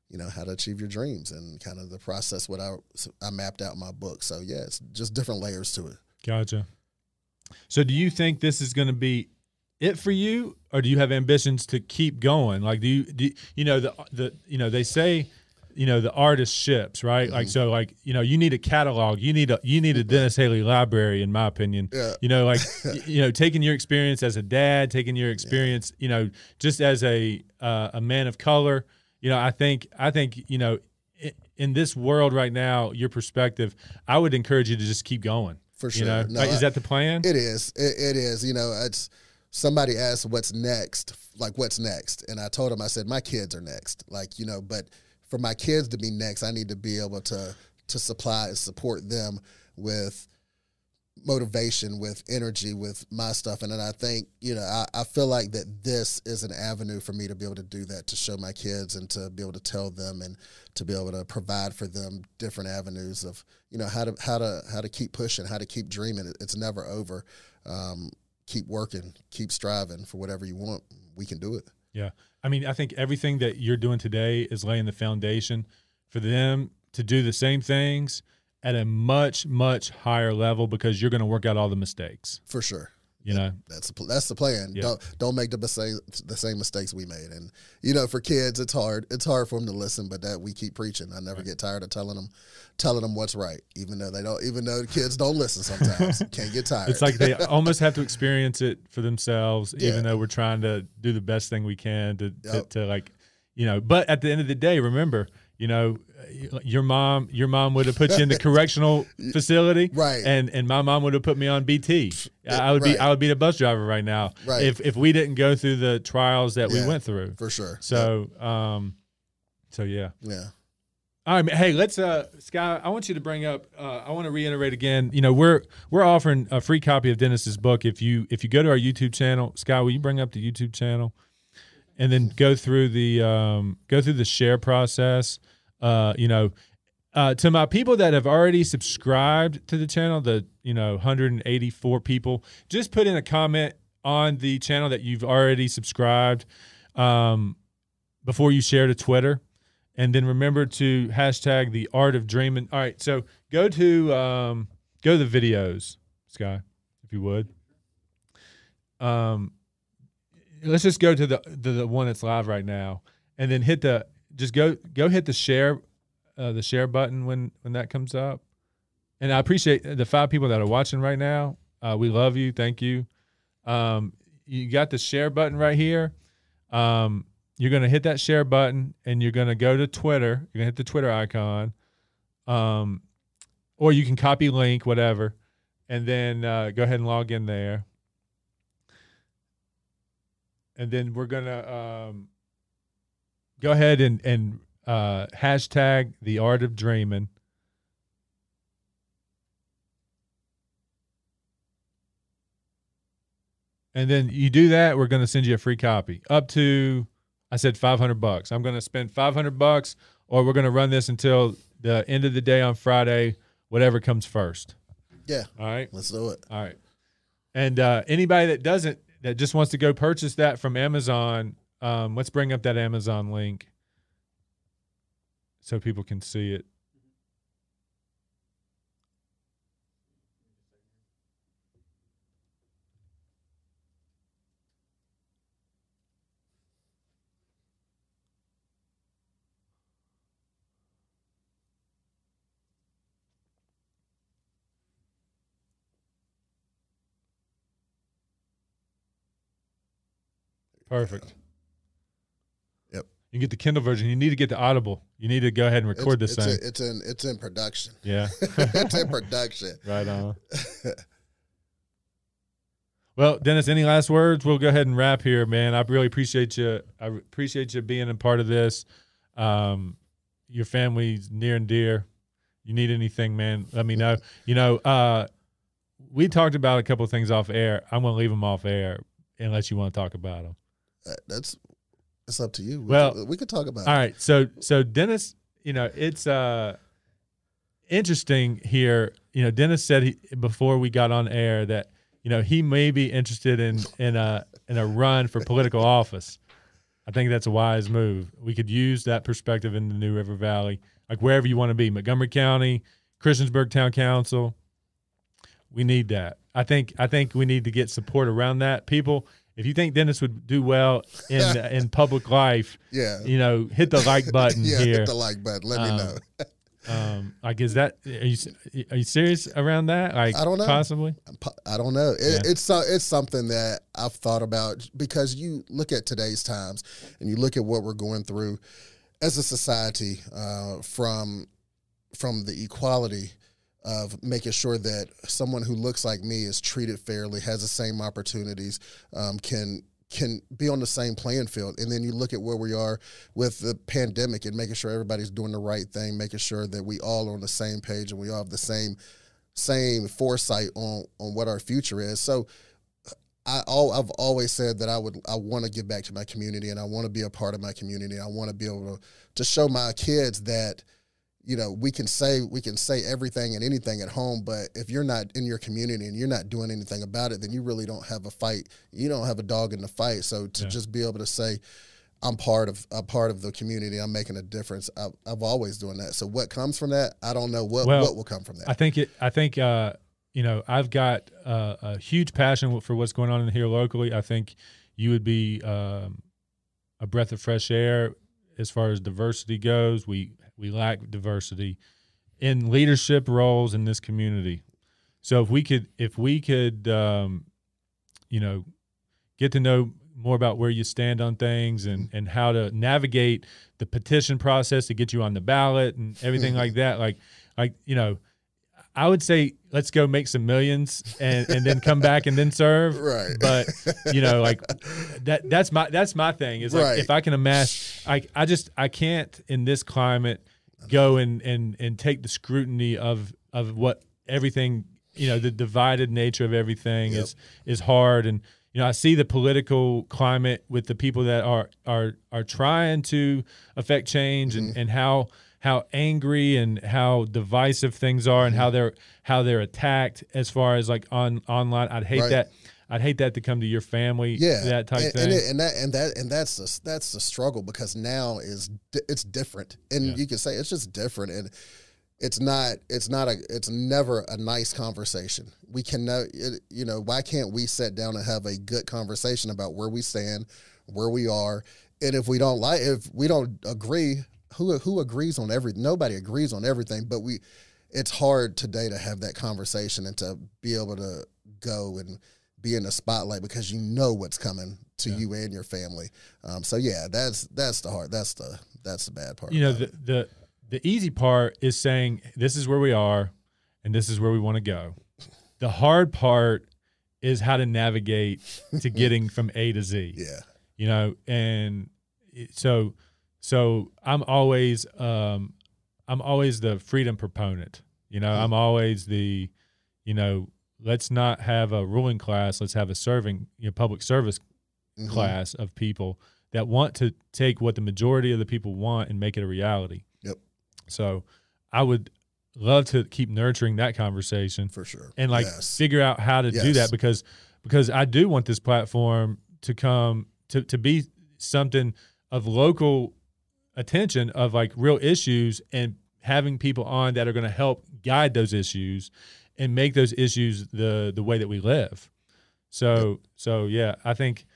you know how to achieve your dreams and kind of the process what I I mapped out in my book so yeah it's just different layers to it Gotcha. So, do you think this is going to be it for you, or do you have ambitions to keep going? Like, do you, do you, you know the the you know they say, you know the artist ships, right? Like, so like you know you need a catalog, you need a you need a Dennis Haley library, in my opinion. Yeah. You know, like you know, taking your experience as a dad, taking your experience, you know, just as a uh, a man of color. You know, I think I think you know. i- In this world right now, your perspective, I would encourage you to just keep going. For You know, sure. No, is that the plan? It is. It, it is. You know, it's somebody asked what's next, like what's next, and I told him I said my kids are next. Like you know, but for my kids to be next, I need to be able to to supply and support them with motivation, with energy, with my stuff. And then I think, you know, I, I feel like that this is an avenue for me to be able to do that, to show my kids and to be able to tell them and to be able to provide for them different avenues of, you know, how to how to how to keep pushing, how to keep dreaming. It- It's never over. Um, keep working, keep striving for whatever you want. We can do it. Yeah. I mean, I think everything that you're doing today is laying the foundation for them to do the same things at a much, much higher level because you're going to work out all the mistakes. For sure. You know, That's the that's the plan. Yeah. Don't don't make the same the same mistakes we made. And you know, for kids, it's hard. It's hard for them to listen, but that we keep preaching. I never get tired of telling them, telling them what's right, even though they don't. Even though kids don't listen sometimes. Can't get tired. it's like they almost have to experience it for themselves, Yeah. even though we're trying to do the best thing we can to, to, to like, you know. But at the end of the day, remember, you know, your mom, your mom would have put you in the correctional facility, Right. And and my mom would have put me on BT. I would be I would be the bus driver right now, Right. If if we didn't go through the trials that we went through. for sure. So, um, so yeah. yeah, All right, hey, let's uh Sky, I want you to bring up uh I want to reiterate again, you know, we're we're offering a free copy of Dennis's book if you if you go to our YouTube channel. Sky, will you bring up the YouTube channel? And then go through the um go through the share process. Uh, you know, uh to my people that have already subscribed to the channel, the you know, 184 people, just put in a comment on the channel that you've already subscribed um before you share to Twitter and then remember to hashtag the art of dreaming. All right, so go to um, go to the videos, Sky, if you would. Um, let's just go to the to the one that's live right now, and then hit the just go go hit the share uh, the share button when when that comes up. And I appreciate the five people that are watching right now. Uh, we love you. Thank you. Um, you got the share button right here. Um, you're going to hit that share button and you're going to go to Twitter. You're going to hit the Twitter icon. Um, or you can copy link, whatever, and then uh, go ahead and log in there. And then we're going to um, go ahead and, and uh, hashtag the art of dreaming. And then you do that, we're going to send you a free copy up to I said 500 bucks. I'm going to spend 500 bucks or we're going to run this until the end of the day on Friday, whatever comes first. yeah. All right? Let's do it. All right. And uh, anybody that doesn't that just wants to go purchase that from Amazon, um, let's bring up that Amazon link so people can see it. Perfect. You can get the Kindle version. You need to get the Audible. You need to go ahead and record it's, this it's, thing. a- it's in it's in production. yeah. it's in production. right on. Well, Dennis, any last words? We'll go ahead and wrap here, man. I really appreciate you. I appreciate you being a part of this. Um, your family's near and dear. You need anything, man? Let me know. You know, uh, we talked about a couple of things off air. I'm going to leave them off air unless you want to talk about them. Uh, That's it's up to you. We Well, could, we could talk about. All it. right. So so Dennis, you know, it's uh interesting here. You know, Dennis said he, before we got on air that you know he may be interested in in a in a run for political office. I think that's a wise move. We could use that perspective in the New River Valley, like wherever you want to be, Montgomery County, Christiansburg Town Council. We need that. I think I think we need to get support around that. People, if you think Dennis would do well in in public life, Yeah. you know, hit the like button yeah. here. Hit the like button. Let me Um, know. um, like, is that are you are you serious around that? Like, I don't know. Possibly. I don't know. It, Yeah. It's it's something that I've thought about because you look at today's times and you look at what we're going through as a society uh, from from the equality of making sure that someone who looks like me is treated fairly, has the same opportunities, um, can can be on the same playing field. And then you look at where we are with the pandemic and making sure everybody's doing the right thing, making sure that we all are on the same page and we all have the same same foresight on on what our future is. So I all I've always said that I would I want to give back to my community and I want to be a part of my community. I want to be able to to show my kids that you know we can say we can say everything and anything at home but if you're not in your community and you're not doing anything about it then you really don't have a fight you don't have a dog in the fight so to Yeah. just be able to say i'm part of a part of the community i'm making a difference i've, I've always doing that so what comes from that i don't know what Well, what will come from that I think it. I think uh, you know I've got uh, a huge passion for what's going on in here locally. I think you would be um, a breath of fresh air as far as diversity goes. We we lack diversity in leadership roles in this community. So if we could if we could um, you know get to know more about where you stand on things and and how to navigate the petition process to get you on the ballot and everything like that like like you know I would say let's go make some millions and, and then come back and then serve. Right. But you know, like that that's my that's my thing. Is like Right. if I can amass I I just I can't in this climate go and and and take the scrutiny of of what everything you know, the divided nature of everything Yep. is is hard and you know, I see the political climate with the people that are are are trying to affect change Mm-hmm. and, and how how angry and how divisive things are and how Mm-hmm. they're how they're attacked as far as like on online. I'd hate Right. that. I'd hate that to come to your family. yeah that type and, thing. and, it, and that and that and that's the that's the struggle because now is it's different and Yeah. you can say it's just different and it's not it's not a it's never a nice conversation we can know you know why can't we sit down and have a good conversation about where we stand where we are and if we don't like if we don't agree who who agrees on every nobody agrees on everything but we it's hard today to have that conversation and to be able to go and be in the spotlight because you know what's coming to Yeah. you and your family um, so yeah that's that's the hard that's the that's the bad part you know, the, the the easy part is saying this is where we are and this is where we want to go. The hard part is how to navigate to getting from A to Z. yeah you know and so so i'm always um i'm always the freedom proponent you know i'm always the you know let's not have a ruling class let's have a serving you know public service Mhm. class of people that want to take what the majority of the people want and make it a reality Yep. so i would love to keep nurturing that conversation for sure and like yes. figure out how to do that because because I do want this platform to come to to be something of local attention of like real issues and having people on that are going to help guide those issues and make those issues the the way that we live. So so yeah, I think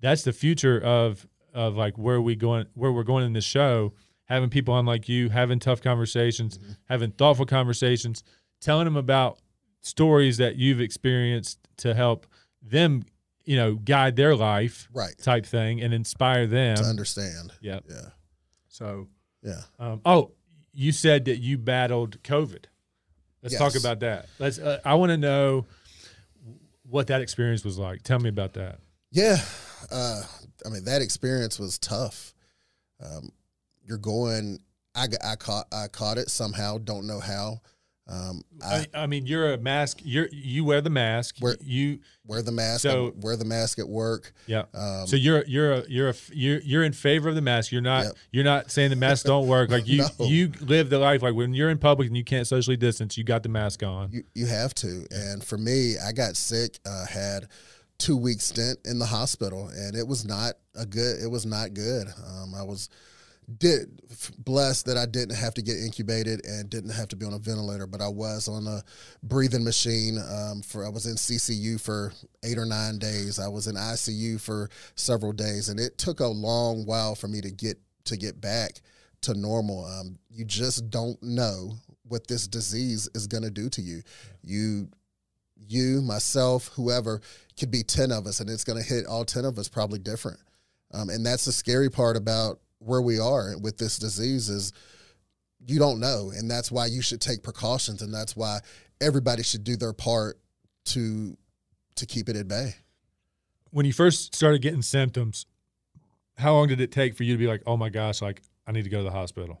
that's the future of of like where we going where we're going in this show having people on like you having tough conversations Mm-hmm. having thoughtful conversations telling them about stories that you've experienced to help them you know guide their life right. type thing and inspire them. To understand. Yeah yeah. So yeah. um, oh you said that you battled covid let's talk about that let's uh, i want to know what that experience was like tell me about that Yeah, uh, I mean that experience was tough. Um, you're going. I, I caught I caught it somehow. Don't know how. Um, I I, mean, you're a mask. You're you wear the mask. Wear- you wear the mask. so- wear the mask at work. yeah. Um, so you're you're a, you're a, you're you're in favor of the mask. You're not Yep. you're not saying the masks don't work. Like you No. you live the life like when you're in public and you can't socially distance, you got the mask on. you you have to. And for me, I got sick. Uh, had two week stint in the hospital, and it was not a good. It was not good. Um, I was did blessed that I didn't have to get incubated and didn't have to be on a ventilator, but I was on a breathing machine um, for I was in CCU for eight or nine days. I was in ICU for several days, and it took a long while for me to get to get back to normal. Um, you just don't know what this disease is going to do to you. You you, myself, whoever, could be 10 of us, and it's going to hit all 10 of us probably different. Um, and that's the scary part about where we are with this disease is you don't know. And that's why you should take precautions. And that's why everybody should do their part to to keep it at bay. When you first started getting symptoms, how long did it take for you to be like, oh my gosh, like I need to go to the hospital?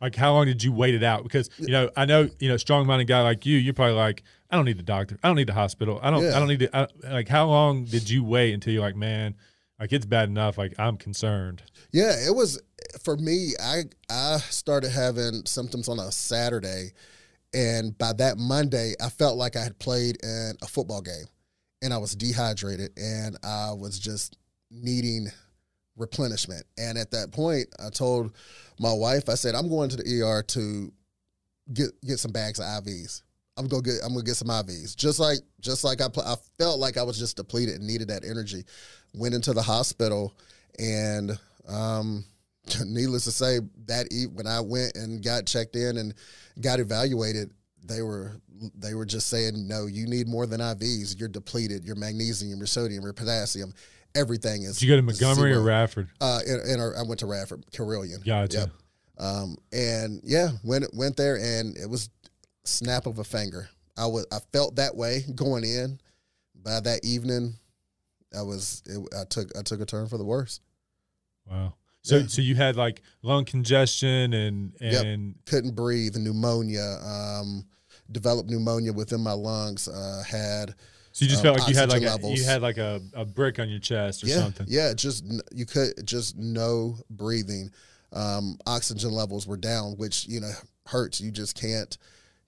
Like, how long did you wait it out? Because you know, I know you know, strong-minded guy like you, you're probably like, I don't need the doctor, I don't need the hospital, I don't, Yeah. I don't need to. I, like, how long did you wait until you're like, man, like it's bad enough, like I'm concerned. Yeah, it was for me. I I started having symptoms on a Saturday, and by that Monday, I felt like I had played in a football game, and I was dehydrated, and I was just needing replenishment. And at that point, I told my wife, I said, I'm going to the ER to get get some bags of IVs. I'm gonna get I'm gonna get some IVs. Just like just like I pl- I felt like I was just depleted and needed that energy. Went into the hospital and um needless to say that e- when I went and got checked in and got evaluated, they were they were just saying no, you need more than IVs. You're depleted. Your magnesium, your sodium, your potassium, everything is. Did you go to Montgomery or. Radford? Uh, and, in our, I went to Radford, Carilion. Gotcha. Yep. Um, and yeah, went went there, and it was snap of a finger. I was I felt that way going in. By that evening, I was it, I took I took a turn for the worse. Wow. So, Yeah. so you had like lung congestion and Yep. and Couldn't breathe, pneumonia. Um, developed pneumonia within my lungs. Uh, had so you just um, felt like you had like a, you had like a, a brick on your chest or yeah, something. yeah. Just you could just no breathing. Um, oxygen levels were down, which you know hurts. You just can't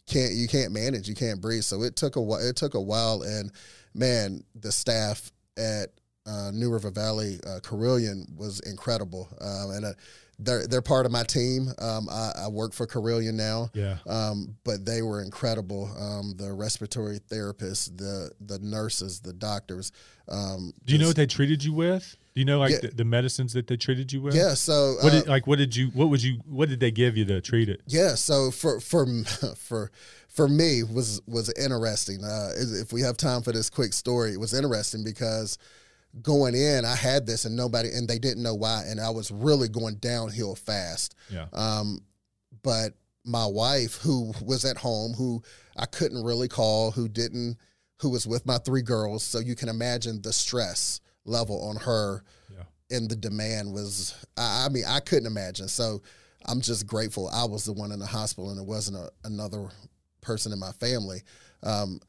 can't you can't manage. You can't breathe. So it took a while. It took a while, and man, the staff at uh, New River Valley uh, Carilion was incredible, um, and uh, they're they're part of my team. Um, I, I work for Carilion now. Yeah. Um, but they were incredible. Um, the respiratory therapists, the the nurses, the doctors. Um, Do you know what they treated you with? Do you know like Yeah. the, the medicines that they treated you with? Yeah. So What uh, did like what did you what would you what did they give you to treat it? yeah. So for for for for me was was interesting. Uh, if we have time for this quick story, it was interesting because going in, I had this and nobody and they didn't know why, and I was really going downhill fast. Yeah. Um, but my wife, who was at home, who I couldn't really call, who didn't, who was with my three girls, so you can imagine the stress level on her, Yeah. and the demand was. I, I mean, I couldn't imagine. So I'm just grateful I was the one in the hospital and it wasn't a, another person in my family. Um,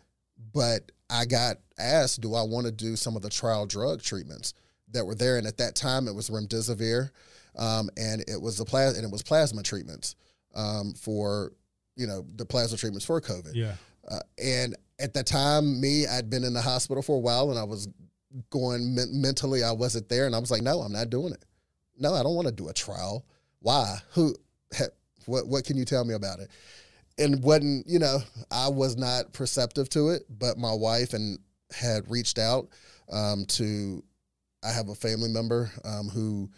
but I got asked, do I want to do some of the trial drug treatments that were there? And at that time, it was remdesivir, um, and it was the plas- and it was plasma treatments um, for you know the plasma treatments for COVID. Yeah. Uh, and at the time, me, I'd been in the hospital for a while, and I was going men- mentally. I wasn't there, and I was like, no, I'm not doing it. No, I don't want to do a trial. Why? Who? What? What can you tell me about it? And wasn't you know I was not perceptive to it, but my wife and had reached out um, to. I have a family member um, who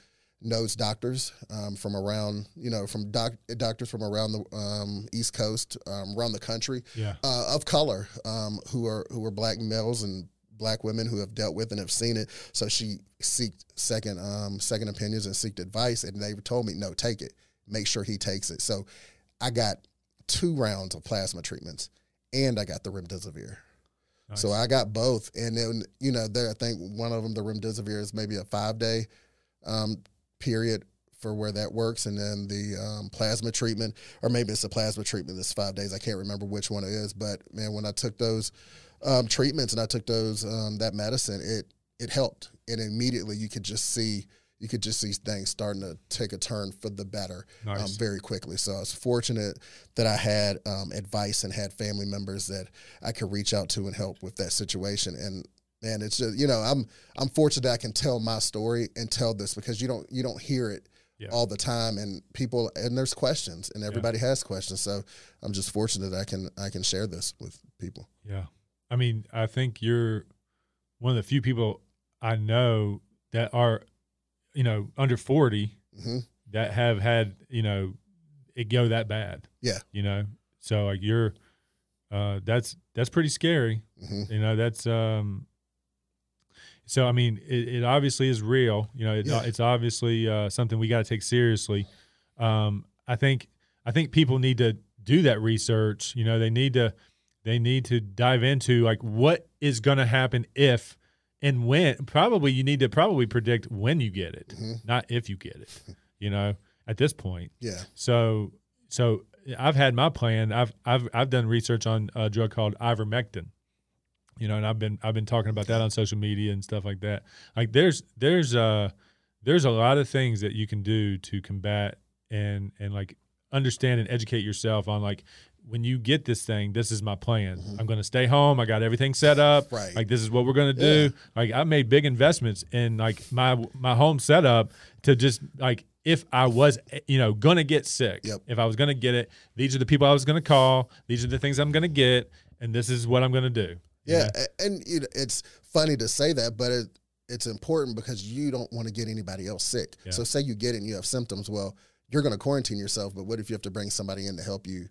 knows doctors um, from around you know from doc- doctors from around the um, East Coast, um, around the country Yeah. uh, of color um, who are who are black males and black women who have dealt with and have seen it. So she seeked second um, second opinions and seeked advice, and they told me, no, take it. Make sure he takes it. So I got two rounds of plasma treatments, and I got the remdesivir. So I got both, and then you know, there I think one of them, the remdesivir, is maybe a five day um, period for where that works, and then the um, plasma treatment, or maybe it's a plasma treatment that's five days. I can't remember which one it is, but man, when I took those um, treatments and I took those um, that medicine, it it helped, and immediately you could just see you could just see things starting to take a turn for the better um, very quickly. So I was fortunate that I had um, advice and had family members that I could reach out to and help with that situation. And man, it's just you know I'm I'm fortunate that I can tell my story and tell this because you don't you don't hear it Yeah. all the time and people and there's questions and everybody has questions. So I'm just fortunate that I can I can share this with people. Yeah. I mean, I think you're one of the few people I know that are, you know, under 40 hmm that have had, you know, it go that bad. Yeah. You know, so like you're, uh, that's, that's pretty scary. hmm You know, that's, um, so, I mean, it, it obviously is real. You know, it, Yeah. it's obviously uh, something we got to take seriously. Um, I think, I think people need to do that research. You know, they need to, they need to dive into like what is going to happen if and when. Probably you need to probably predict when you get it, hmm not if you get it. You know, at this point. Yeah. So so I've had my plan. I've I've I've done research on a drug called ivermectin. You know, and I've been I've been talking about that on social media and stuff like that. Like there's there's uh there's a lot of things that you can do to combat and and like understand and educate yourself on like when you get this thing, this is my plan. Mm-hmm. I'm going to stay home. I got everything set up. Right. Like this is what we're going to do. Like I made big investments in like my my home setup to just like if I was you know going to get sick, Yep. if I was going to get it, these are the people I was going to call. These are the things I'm going to get, and this is what I'm going to do. Yeah, a- and it's funny to say that, but it, it's important because you don't want to get anybody else sick. Yeah. So, say you get it and you have symptoms, well, you're going to quarantine yourself. But what if you have to bring somebody in to help you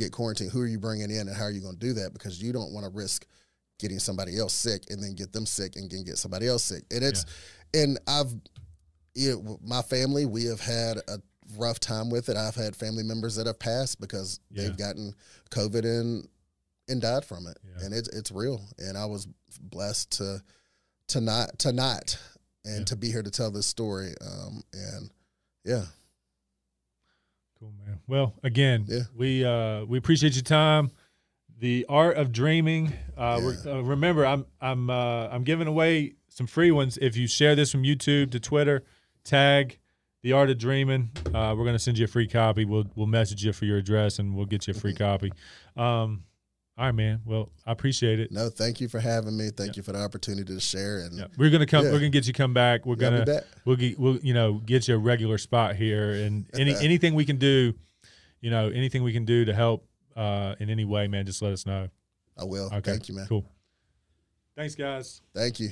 get quarantined? Who are you bringing in, and how are you going to do that? Because you don't want to risk getting somebody else sick and then get them sick and then get somebody else sick. And it's, and I've, you know, my family, we have had a rough time with it. I've had family members that have passed because Yeah. they've gotten COVID and and died from it, Yeah. and it's it's real. And I was blessed to to not to not and Yeah. to be here to tell this story. Um, and yeah, Cool, man. Well, again, Yeah. we uh, we appreciate your time. The art of dreaming. Uh, we're, uh, remember, I'm I'm uh, I'm giving away some free ones if you share this from YouTube to Twitter. Tag the art of dreaming. Uh, we're gonna send you a free copy. We'll we'll message you for your address and we'll get you a free copy. Um, all right, man. Well, I appreciate it. no, thank you for having me. Thank you for the opportunity to share. And Yeah. We're gonna come. Yeah. We're gonna get you come back. We're Yeah, gonna back. we'll get we'll you know get you a regular spot here and any anything we can do, you know anything we can do to help uh, in any way, man. Just let us know. I will. Okay. Thank you, man. Cool. Thanks, guys. Thank you.